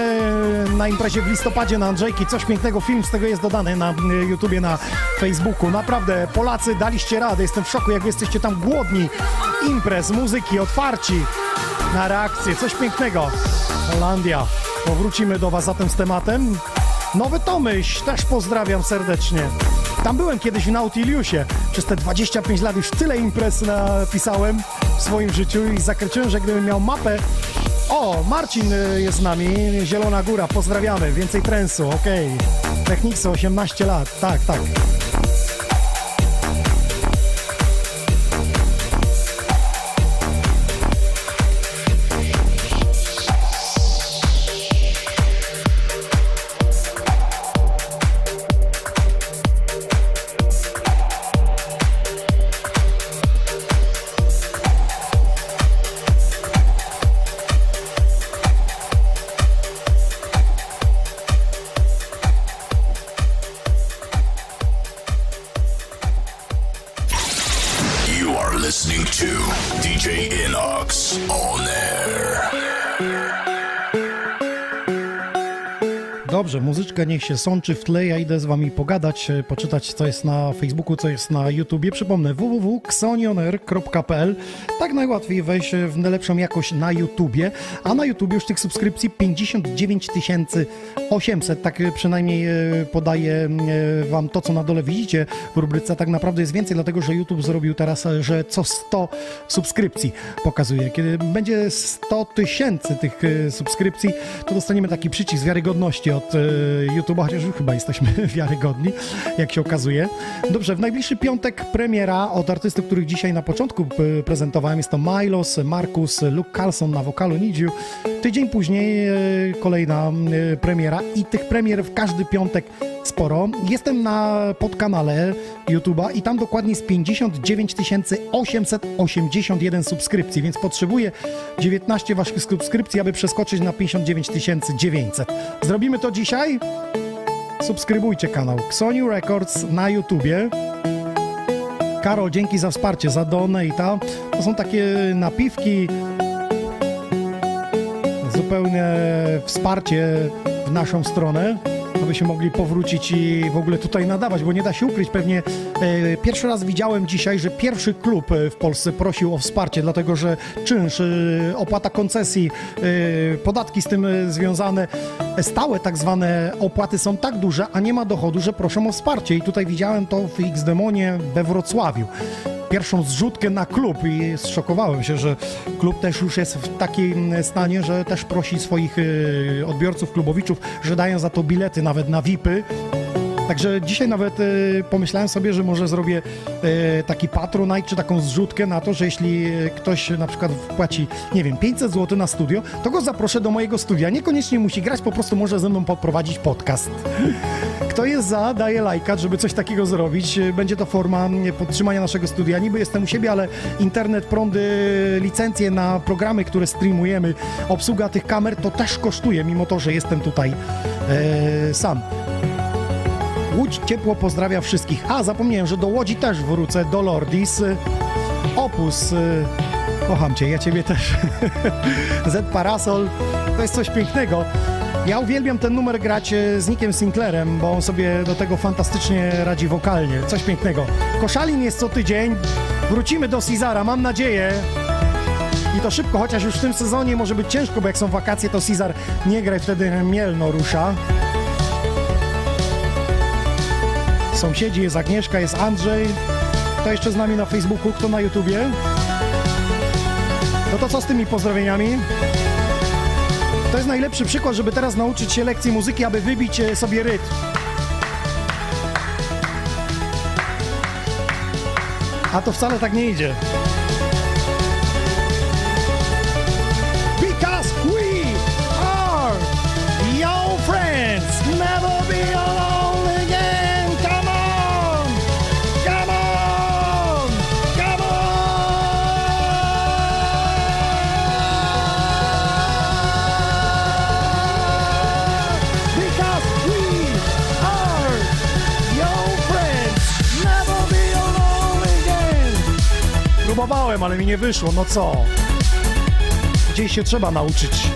na imprezie w listopadzie na Andrzejki, coś pięknego, film z tego jest dodany na e, YouTubie, na Facebooku. Naprawdę, Polacy, daliście radę, jestem w szoku, jak jesteście tam głodni imprez, muzyki, otwarci na reakcję, coś pięknego. Holandia, powrócimy do was zatem z tematem. Nowy Tomyś, też pozdrawiam serdecznie. Tam byłem kiedyś w Nautiliusie. Przez te 25 lat już tyle imprez napisałem w swoim życiu i zakręciłem, że gdybym miał mapę... O, Marcin y, jest z nami, Zielona Góra, pozdrawiamy, więcej trensu, okej. Technikso, 18 lat, tak, tak. Muzyczka niech się sączy w tle, ja idę z wami pogadać, e, poczytać co jest na Facebooku, co jest na YouTubie. Przypomnę www.xonioner.pl Tak najłatwiej wejść w najlepszą jakość na YouTubie, a na YouTubie już tych subskrypcji 59 800, tak e, przynajmniej e, podaję e, wam to, co na dole widzicie w rubryce. Tak naprawdę jest więcej, dlatego że YouTube zrobił teraz, e, że co 100 subskrypcji pokazuje. Kiedy będzie 100 tysięcy tych e, subskrypcji, to dostaniemy taki przycisk wiarygodności od e, YouTube'a, chociaż chyba jesteśmy wiarygodni, jak się okazuje. Dobrze, w najbliższy piątek premiera od artystów, których dzisiaj na początku e, prezentowałem. Jest to Milos, Markus, Luke Carlson na wokalu You. Tydzień później e, kolejna e, premiera i tych premier w każdy piątek sporo. Jestem na podkanale YouTube'a i tam dokładnie jest 59 881 subskrypcji, więc potrzebuję 19 waszych subskrypcji, aby przeskoczyć na 59 900. Zrobimy to dzisiaj? Subskrybujcie kanał Xoniu Records na YouTubie. Karol, dzięki za wsparcie, za donata. To są takie napiwki, zupełne wsparcie w naszą stronę, abyśmy mogli powrócić i w ogóle tutaj nadawać, bo nie da się ukryć. Pewnie e, pierwszy raz widziałem dzisiaj, że pierwszy klub e, w Polsce prosił o wsparcie, dlatego że czynsz, e, opłata koncesji, e, podatki z tym e, związane, e, stałe tak zwane opłaty są tak duże, a nie ma dochodu, że proszą o wsparcie. I tutaj widziałem to w X-Demonie we Wrocławiu pierwszą zrzutkę na klub i zszokowałem się, że klub też już jest w takim stanie, że też prosi swoich y, odbiorców, klubowiczów, że dają za to bilety nawet na VIPy. Także dzisiaj nawet y, pomyślałem sobie, że może zrobię y, taki patronite czy taką zrzutkę na to, że jeśli y, ktoś na przykład wpłaci, nie wiem, 500 zł na studio, to go zaproszę do mojego studia. Niekoniecznie musi grać, po prostu może ze mną poprowadzić podcast. Kto jest za, daje lajka, żeby coś takiego zrobić. Będzie to forma podtrzymania naszego studia. Niby jestem u siebie, ale internet, prądy, licencje na programy, które streamujemy, obsługa tych kamer, to też kosztuje, mimo to, że jestem tutaj e, sam. Łódź ciepło pozdrawia wszystkich. A, zapomniałem, że do Łodzi też wrócę, do Lordis. Opus, y, kocham cię, ja ciebie też. Z Parasol, to jest coś pięknego. Ja uwielbiam ten numer grać e, z Nickiem Sinclairem, bo on sobie do tego fantastycznie radzi wokalnie. Coś pięknego. Koszalin jest co tydzień. Wrócimy do Cezara, mam nadzieję. I to szybko, chociaż już w tym sezonie może być ciężko, bo jak są wakacje, to Cezar nie gra i wtedy Mielno rusza. Sąsiedzi jest Agnieszka, jest Andrzej. Kto jeszcze z nami na Facebooku, kto na YouTubie? No to co z tymi pozdrowieniami? To jest najlepszy przykład, żeby teraz nauczyć się lekcji muzyki, aby wybić e, sobie rytm. A to wcale tak nie idzie. Próbowałem, ale mi nie wyszło. No co? Gdzieś się trzeba nauczyć.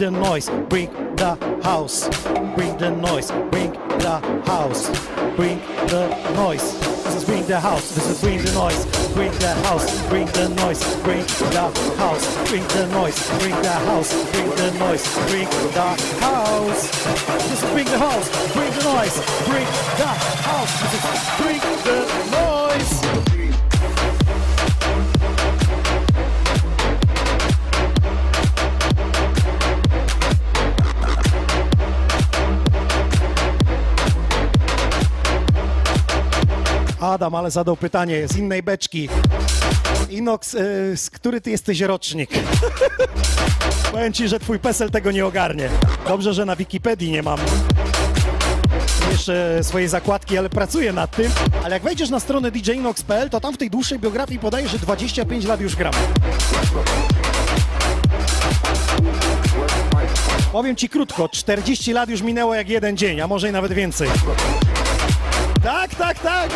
The noise, bring the house, bring the noise, bring the house, bring the noise. This is bring the house, this is bring the noise, bring the house, bring the noise, bring the house, bring the noise, bring the house, bring the noise, bring the house. This is bring the house, bring the noise, bring the house. This is bring the noise. Adam, ale zadał pytanie z innej beczki. Inox, y, z który ty jesteś rocznik? Powiem ci, że twój PESEL tego nie ogarnie. Dobrze, że na Wikipedii nie mam jeszcze swojej zakładki, ale pracuję nad tym. Ale jak wejdziesz na stronę djinox.pl, to tam w tej dłuższej biografii podaje, że 25 lat już gram. Powiem ci krótko, 40 lat już minęło jak jeden dzień, a może i nawet więcej. Tak, tak,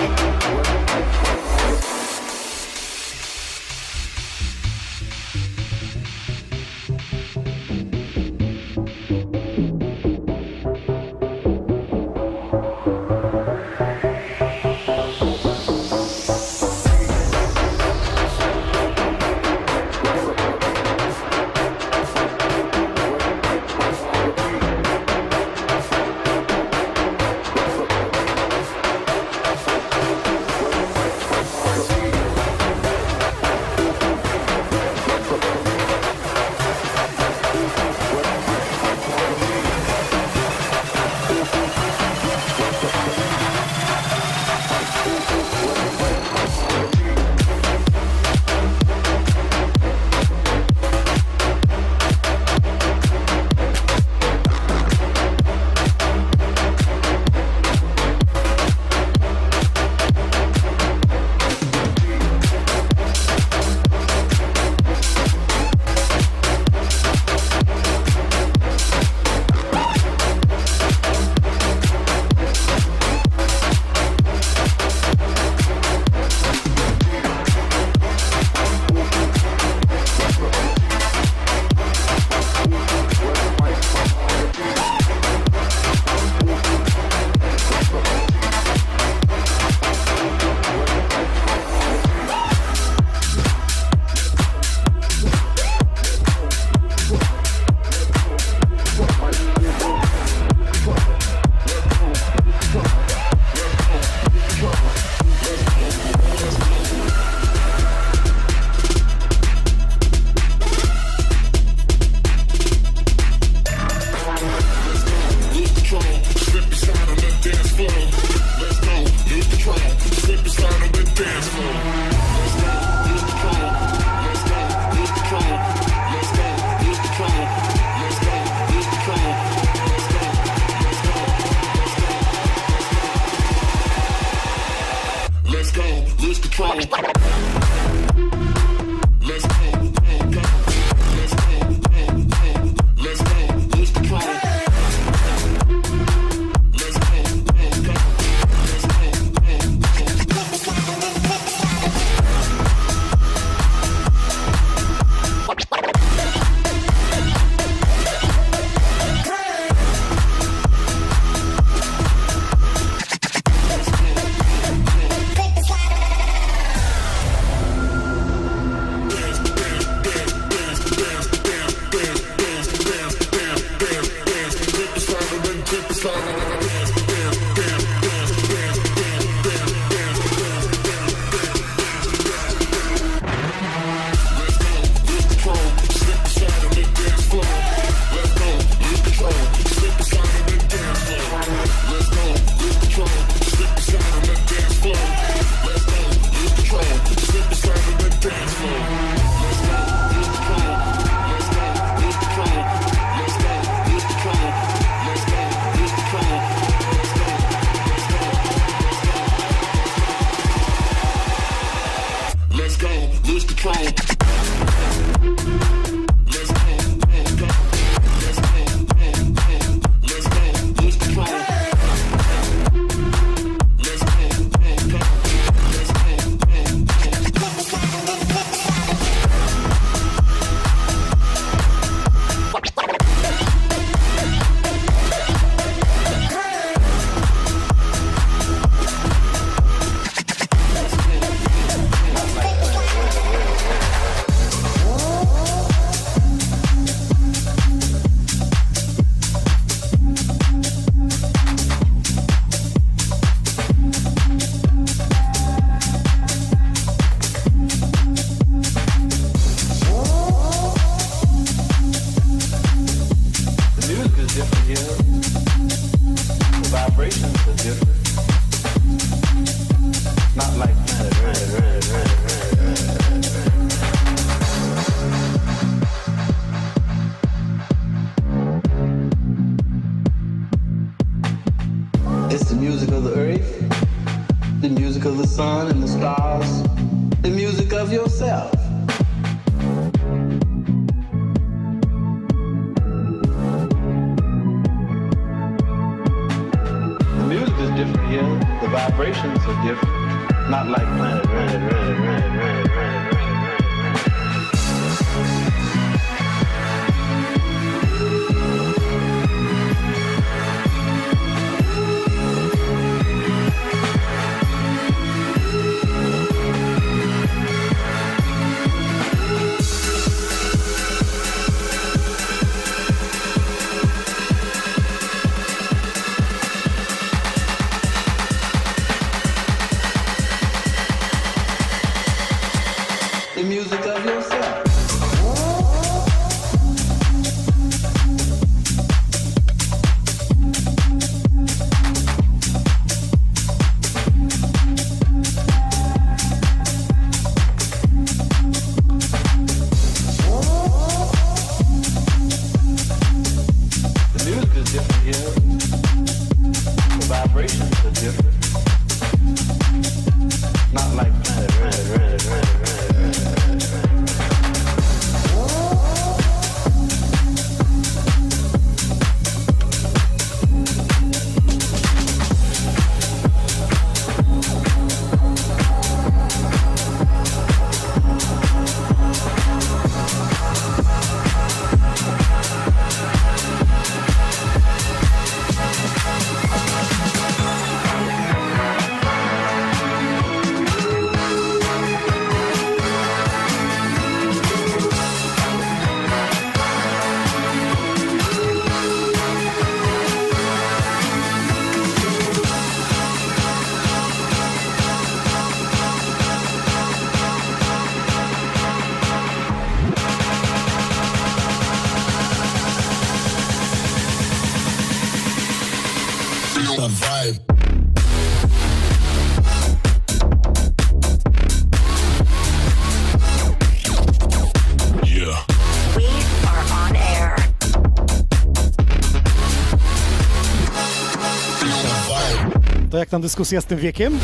jak tam dyskusja z tym wiekiem?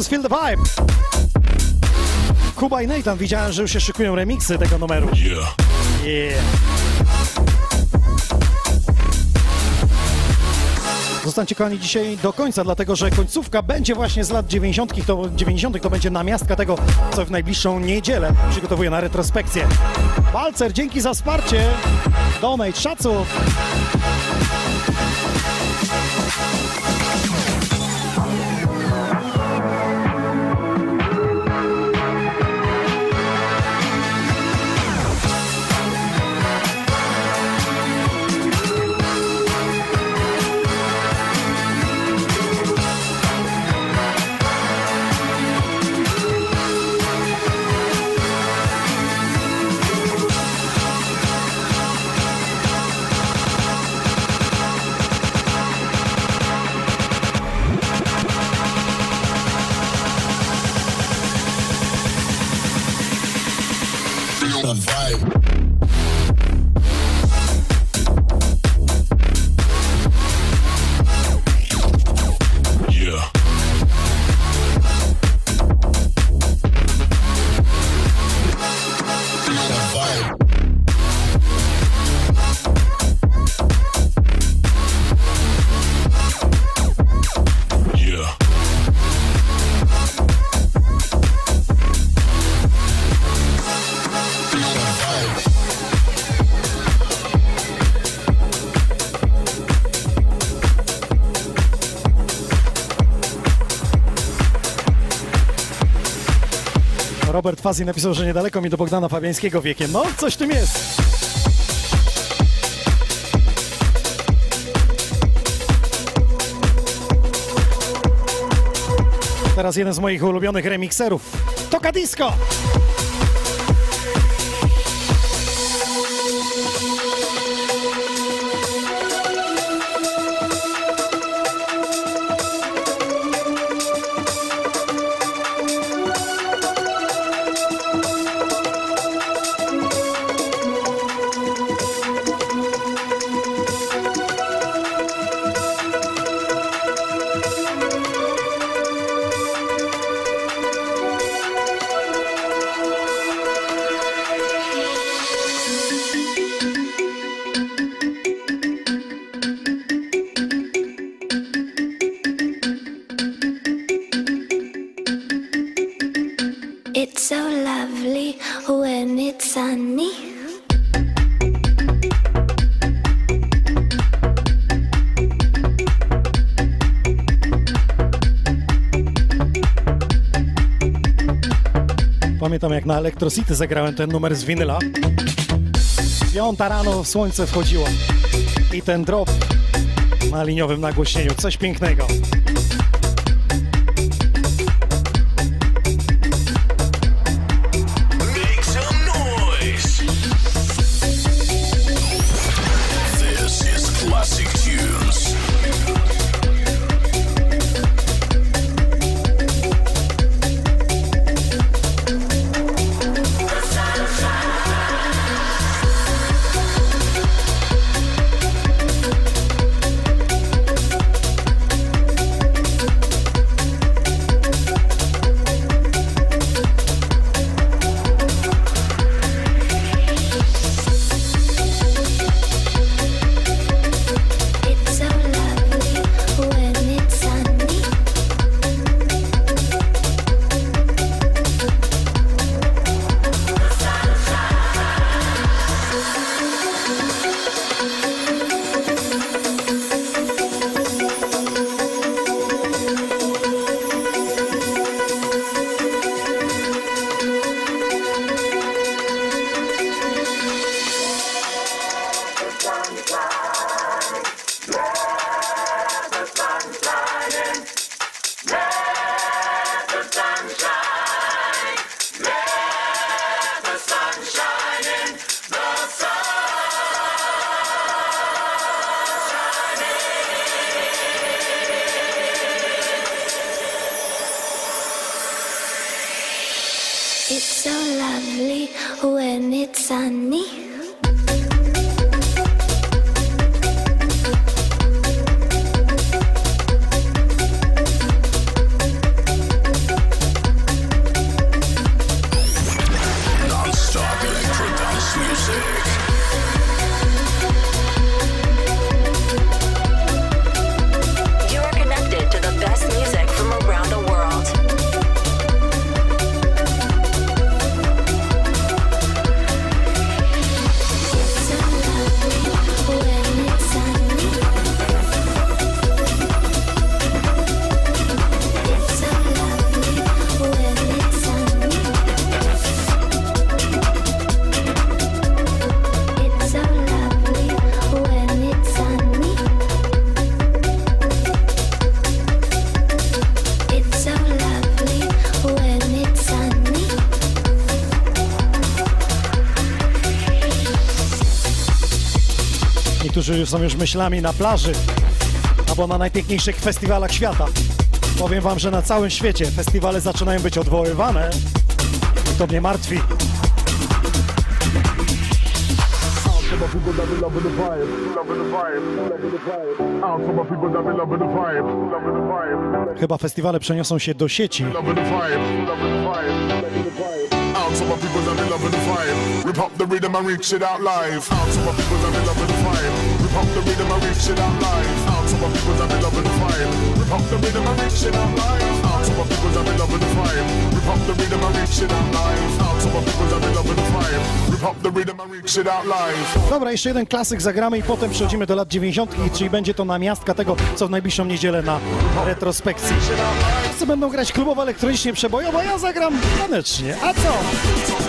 Is Feel the Vibe. Kuba i Nathan widziałem, że już się szykują remiksy tego numeru. Yeah. Yeah. Zostańcie kochani dzisiaj do końca, dlatego że końcówka będzie właśnie z lat 90. To, 90. to będzie namiastka tego, co w najbliższą niedzielę przygotowuję na retrospekcję. Walcer, dzięki za wsparcie. Donate, szacun. Robert Fazi napisał, że niedaleko mi do Bogdana Fabiańskiego wiekiem. No, coś tym jest. Teraz jeden z moich ulubionych remikserów. Toka Disco! Na Electro City zagrałem ten numer z winyla. Piąta rano słońce wchodziło i ten drop na liniowym nagłośnieniu. Coś pięknego. Niektórzy są już myślami na plaży albo na najpiękniejszych festiwalach świata. Powiem wam, że na całym świecie festiwale zaczynają być odwoływane to mnie martwi. Chyba festiwale przeniosą się do sieci. people that. Rip up the rhythm and reach it out live. Out some of people that. Rip up the rhythm and reach out some of people that be loving the. Rip up the rhythm and reach out some of people that be loving the. Rip up the rhythm and reach out some of people that be loving the. Dobra, jeszcze jeden klasyk zagramy i potem przechodzimy do lat 90., czyli będzie to namiastka tego, co w najbliższą niedzielę na retrospekcji. Wszyscy będą grać klubowo, elektronicznie, przebojowo, ja zagram tanecznie. A co?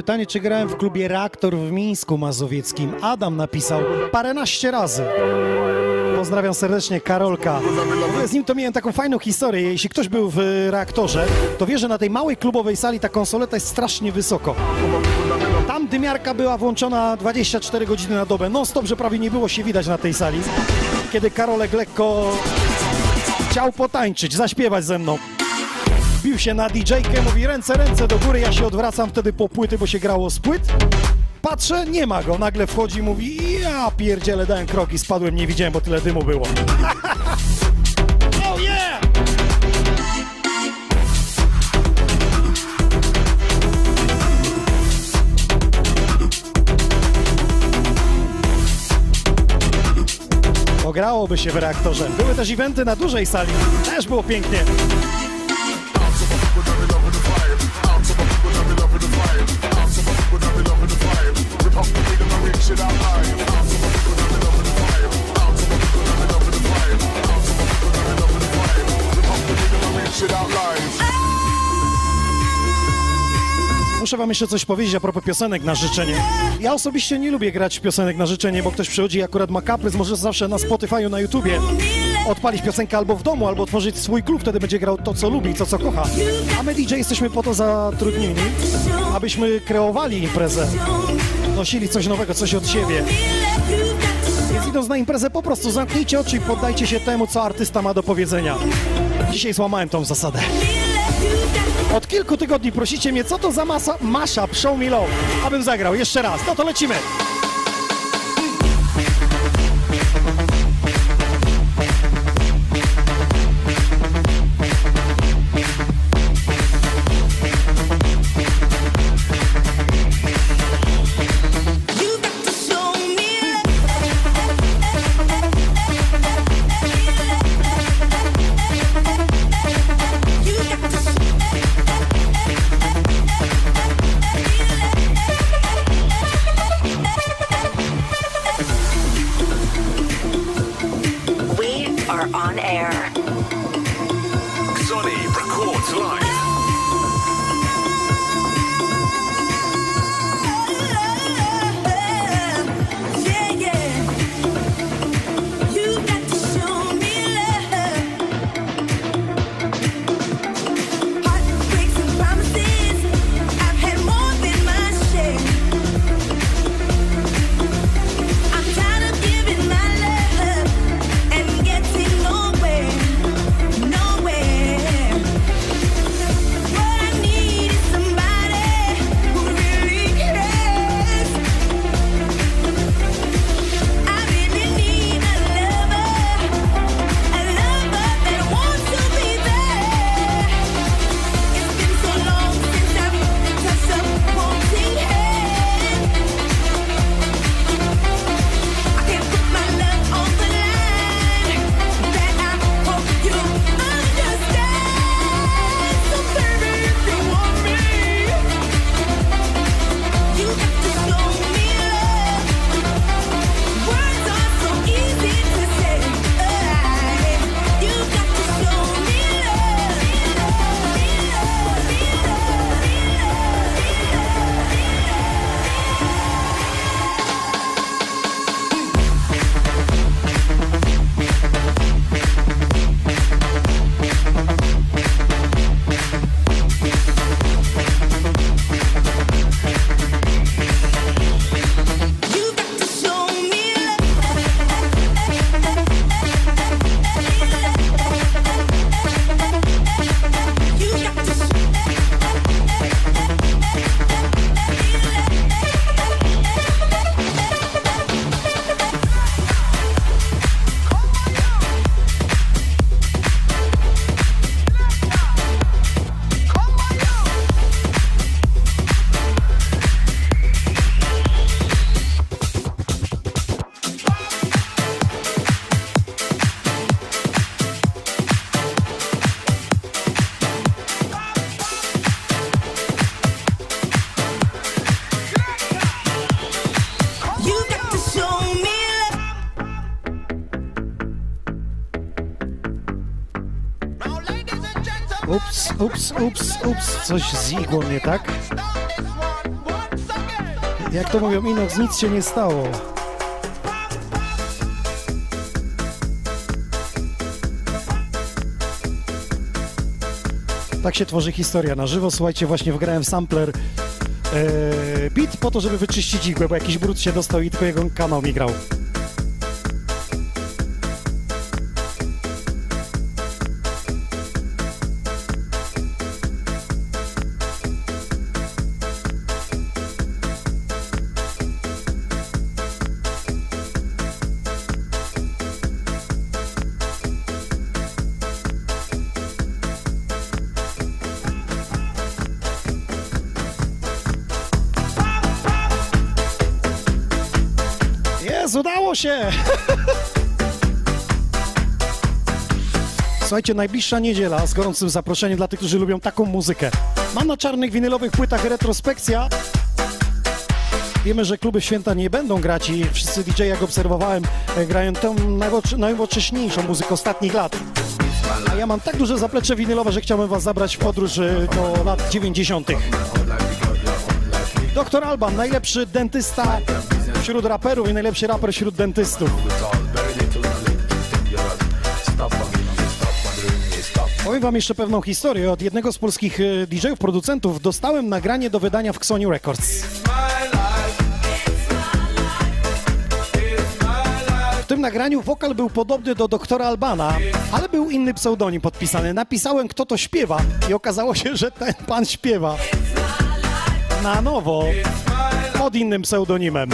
Pytanie, czy grałem w klubie Reaktor w Mińsku Mazowieckim? Adam napisał paręnaście razy. Pozdrawiam serdecznie Karolka. Z nim to miałem taką fajną historię. Jeśli ktoś był w reaktorze, to wie, że na tej małej klubowej sali ta konsoleta jest strasznie wysoko. Tam dymiarka była włączona 24 godziny na dobę. Non stop, że prawie nie było się widać na tej sali. Kiedy Karolek lekko chciał potańczyć, zaśpiewać ze mną. Bił się na DJ-kę, mówi ręce, ręce do góry, ja się odwracam wtedy po płyty, bo się grało z płyt. Patrzę, nie ma go, nagle wchodzi, mówi ja pierdziele, dałem kroki, spadłem, nie widziałem, bo tyle dymu było. oh yeah! Pograłoby się w reaktorze. Były też eventy na dużej sali. Też było pięknie. Muszę wam jeszcze coś powiedzieć a propos piosenek na życzenie. Ja osobiście nie lubię grać piosenek na życzenie, bo ktoś przychodzi i akurat ma kaprys, może zawsze na Spotify'u, na YouTubie odpalić piosenkę albo w domu, albo otworzyć swój klub, wtedy będzie grał to, co lubi, to, co kocha. A my DJ jesteśmy po to zatrudnieni, abyśmy kreowali imprezę, nosili coś nowego, coś od siebie. Więc idąc na imprezę, po prostu zamknijcie oczy i poddajcie się temu, co artysta ma do powiedzenia. Dzisiaj złamałem tą zasadę. Od kilku tygodni prosicie mnie, co to za masa, masza Show Me Love, abym zagrał jeszcze raz. No to lecimy. Ups, ups, ups, coś z igłą nie tak? Jak to mówią, Inox, nic się nie stało. Tak się tworzy historia na żywo. Słuchajcie, właśnie wgrałem sampler e, beat po to, żeby wyczyścić igłę, bo jakiś brud się dostał i tylko jego kanał mi grał. Słuchajcie, najbliższa niedziela z gorącym zaproszeniem dla tych, którzy lubią taką muzykę. Mam na czarnych winylowych płytach retrospekcja. Wiemy, że kluby święta nie będą grać i wszyscy DJ, jak obserwowałem, e, grają najnowocz- najnowocześniejszą muzykę ostatnich lat. A ja mam tak duże zaplecze winylowe, że chciałbym was zabrać w podróż e, do lat 90. Doktor Alban, najlepszy dentysta wśród raperów i najlepszy raper wśród dentystów. Powiem wam jeszcze pewną historię. Od jednego z polskich e, DJ-ów, producentów dostałem nagranie do wydania w Xoni Records. W tym nagraniu wokal był podobny do doktora Albana, ale był inny pseudonim podpisany. Napisałem, kto to śpiewa i okazało się, że ten pan śpiewa na nowo pod innym pseudonimem.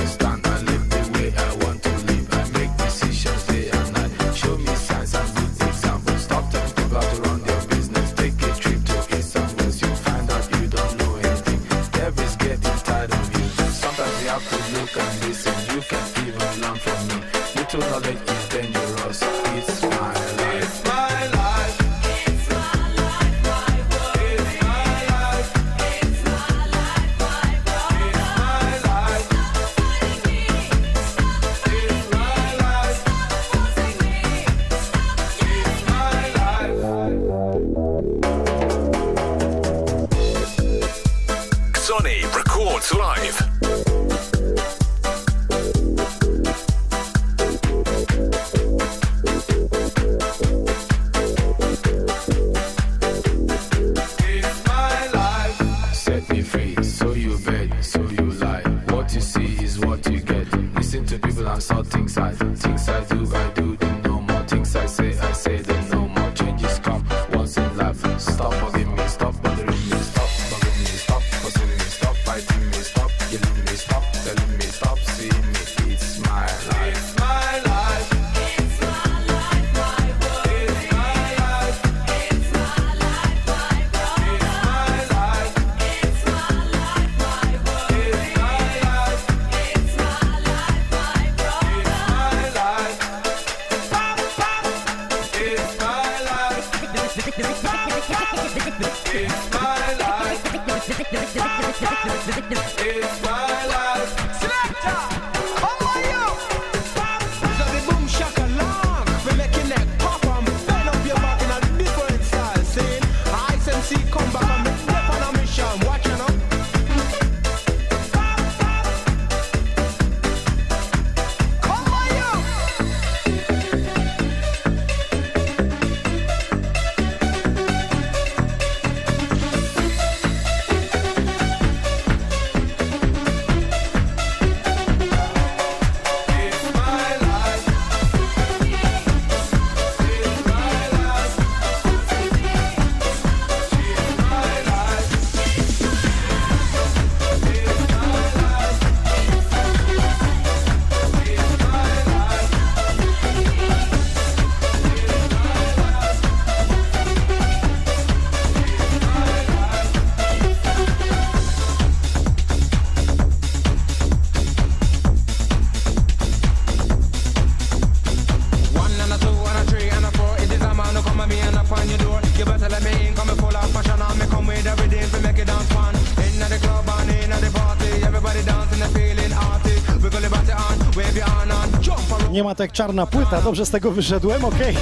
Ma tak czarna płyta, dobrze z tego wyszedłem, okej.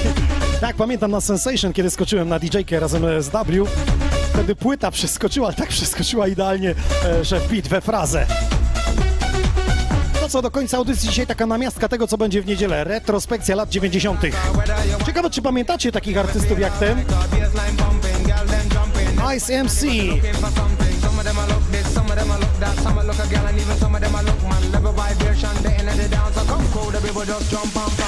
Tak, pamiętam na Sensation, kiedy skoczyłem na DJ-kę razem z W. Wtedy płyta przeskoczyła, tak przeskoczyła idealnie, e, że beat we frazę. No co, do końca audycji dzisiaj taka namiastka tego, co będzie w niedzielę. Retrospekcja lat 90. Ciekawe, czy pamiętacie takich artystów jak ten? Ice MC. Just jump and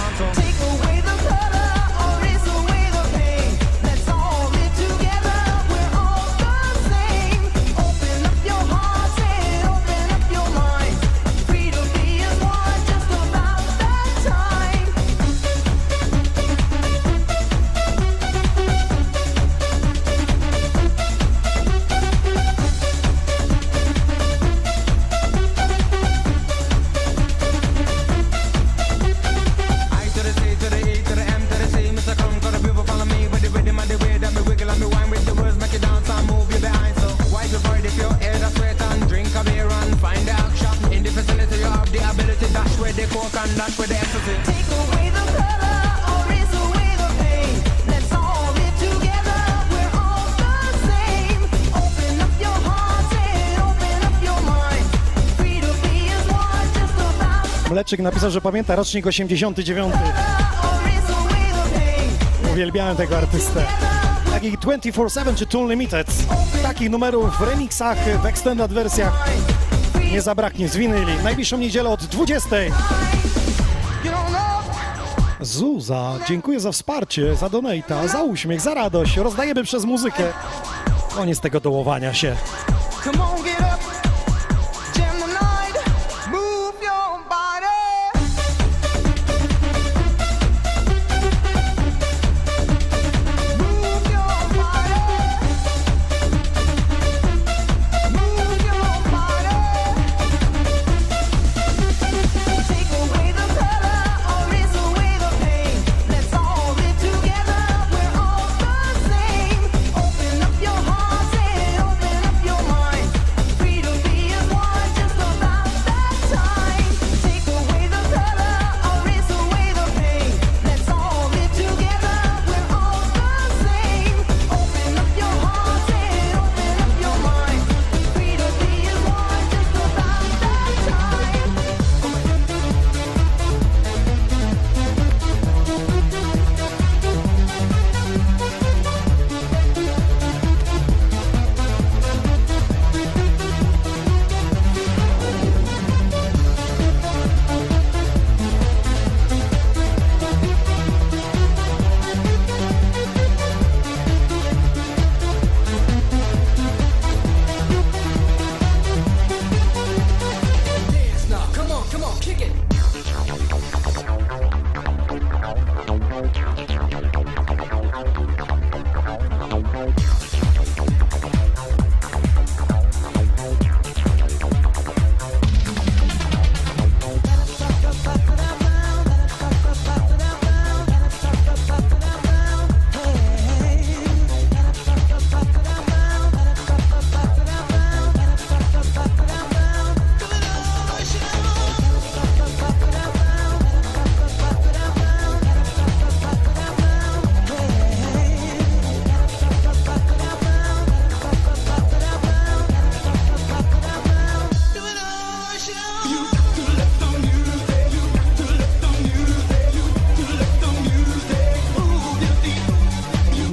Mleczek napisał, że pamięta rocznik 89. erase away the pain. Uwielbiałem tego artystę. Takich 24-7 czy Tool Limited. Takich numerów w remixach, w extended wersjach nie zabraknie z winyli. Najbliższą niedzielę od 20. Zuza, dziękuję za wsparcie, za donata, za uśmiech, za radość. Rozdajemy przez muzykę. Koniec tego dołowania się.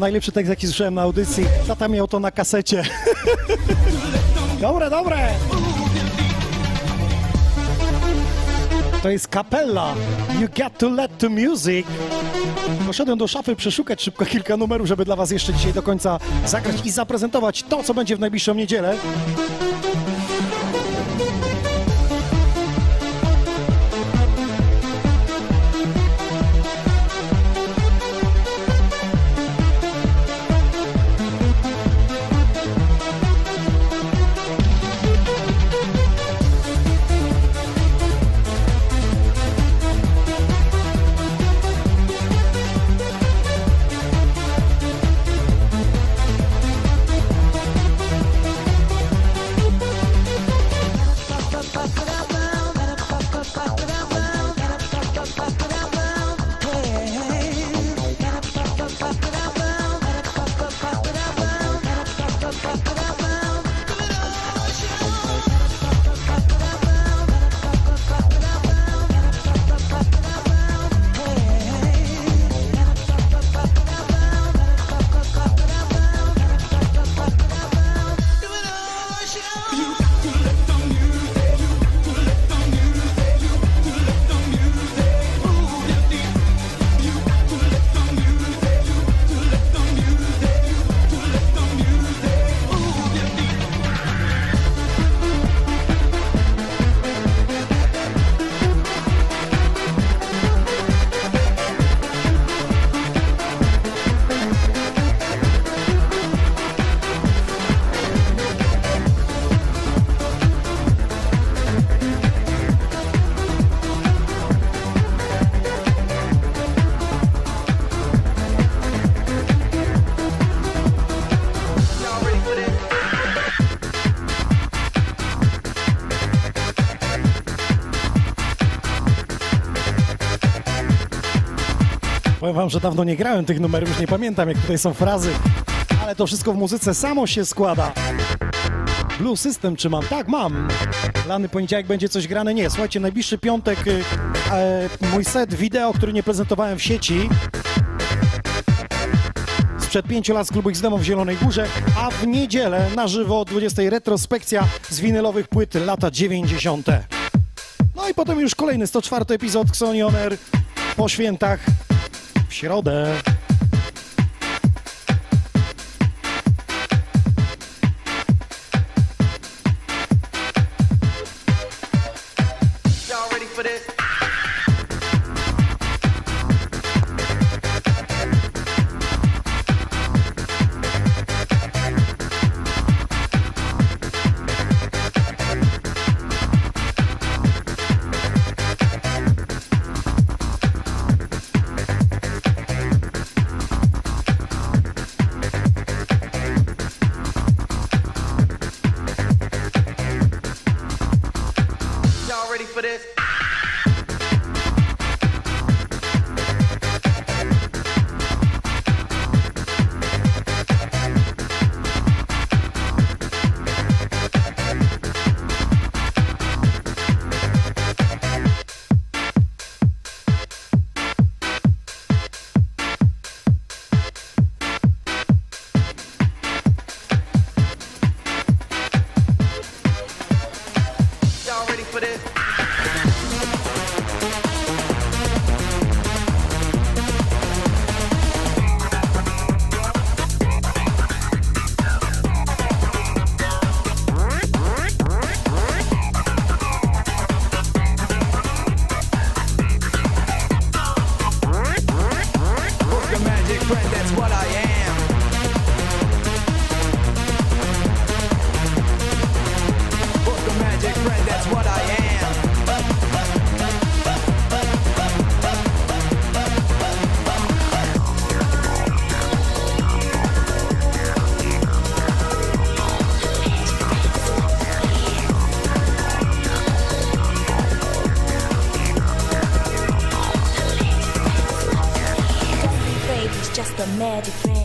Najlepszy tekst, jaki słyszałem na audycji. Tata miał to na kasecie. dobre, dobre! To jest kapella. You got to let to music. Poszedłem do szafy przeszukać szybko kilka numerów, żeby dla Was jeszcze dzisiaj do końca zagrać i zaprezentować to, co będzie w najbliższą niedzielę. Powiem wam, że dawno nie grałem tych numerów, już nie pamiętam jak tutaj są frazy, ale to wszystko w muzyce samo się składa. Blue System czy mam? Tak, mam. Lany poniedziałek będzie coś grane? Nie. Słuchajcie, najbliższy piątek e, mój set wideo, który nie prezentowałem w sieci sprzed pięciu lat z klubu X-Demo w Zielonej Górze, a w niedzielę na żywo o 20 retrospekcja z winylowych płyt lata 90. No i potem już kolejny 104 epizod Xonioner po świętach środę.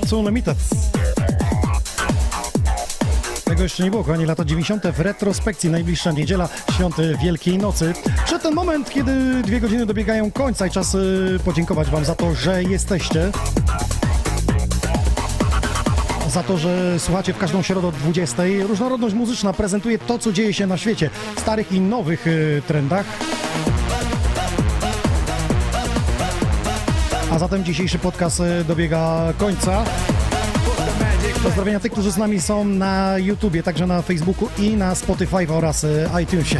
Są Limited. Tego jeszcze nie było, kochani, lata 90. w retrospekcji, najbliższa niedziela, świąt Wielkiej Nocy. Przed ten moment, kiedy dwie godziny dobiegają końca i czas y, podziękować wam za to, że jesteście. Za to, że słuchacie w każdą środę o 20. Różnorodność muzyczna prezentuje to, co dzieje się na świecie, starych i nowych y, trendach. A zatem dzisiejszy podcast y, dobiega końca. Pozdrowienia tych, którzy z nami są na YouTubie, także na Facebooku i na Spotify oraz y, iTunesie.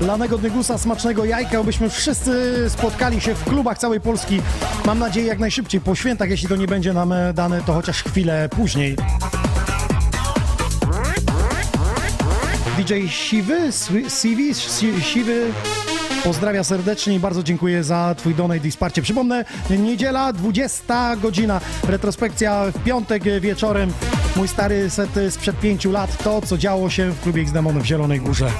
Lanego Dygusa, smacznego jajka, abyśmy wszyscy spotkali się w klubach całej Polski. Mam nadzieję jak najszybciej, po świętach, jeśli to nie będzie nam e, dane, to chociaż chwilę później. DJ Siwy, Swi- Siwi, Si- Siwy, pozdrawia serdecznie i bardzo dziękuję za Twój donate i wsparcie. Przypomnę, niedziela, 20 godzina, retrospekcja w piątek wieczorem. Mój stary set sprzed pięciu lat, to co działo się w klubie X-Demon w Zielonej Górze.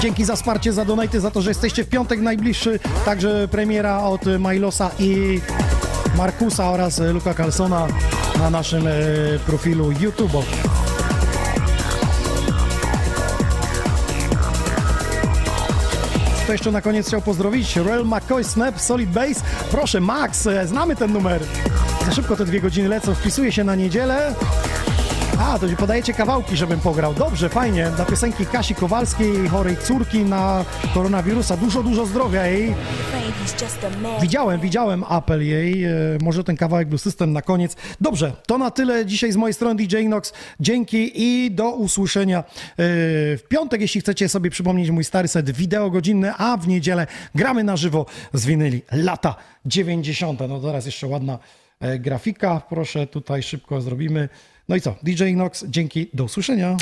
Dzięki za wsparcie, za donaty, za to, że jesteście w piątek najbliższy. Także premiera od Milosa i Markusa oraz Luka Carlsona na naszym e, profilu YouTube. Jeszcze na koniec chciał pozdrowić? Real McCoy, Snap, Solid Base. Proszę, Max, e, znamy ten numer. Za szybko te dwie godziny lecą, wpisuje się na niedzielę. A, to podajecie kawałki, żebym pograł. Dobrze, fajnie. Dla piosenki Kasi Kowalskiej, chorej córki na koronawirusa. Dużo, dużo zdrowia jej. Widziałem, widziałem apel jej. E, może ten kawałek Blue System na koniec. Dobrze, to na tyle dzisiaj z mojej strony DJ Nox. Dzięki i do usłyszenia e, w piątek, jeśli chcecie sobie przypomnieć mój stary set wideo godzinny, a w niedzielę gramy na żywo z winyli lata 90. No teraz jeszcze ładna e, grafika. Proszę, tutaj szybko zrobimy. No i co? DJ Nox, dzięki, do usłyszenia.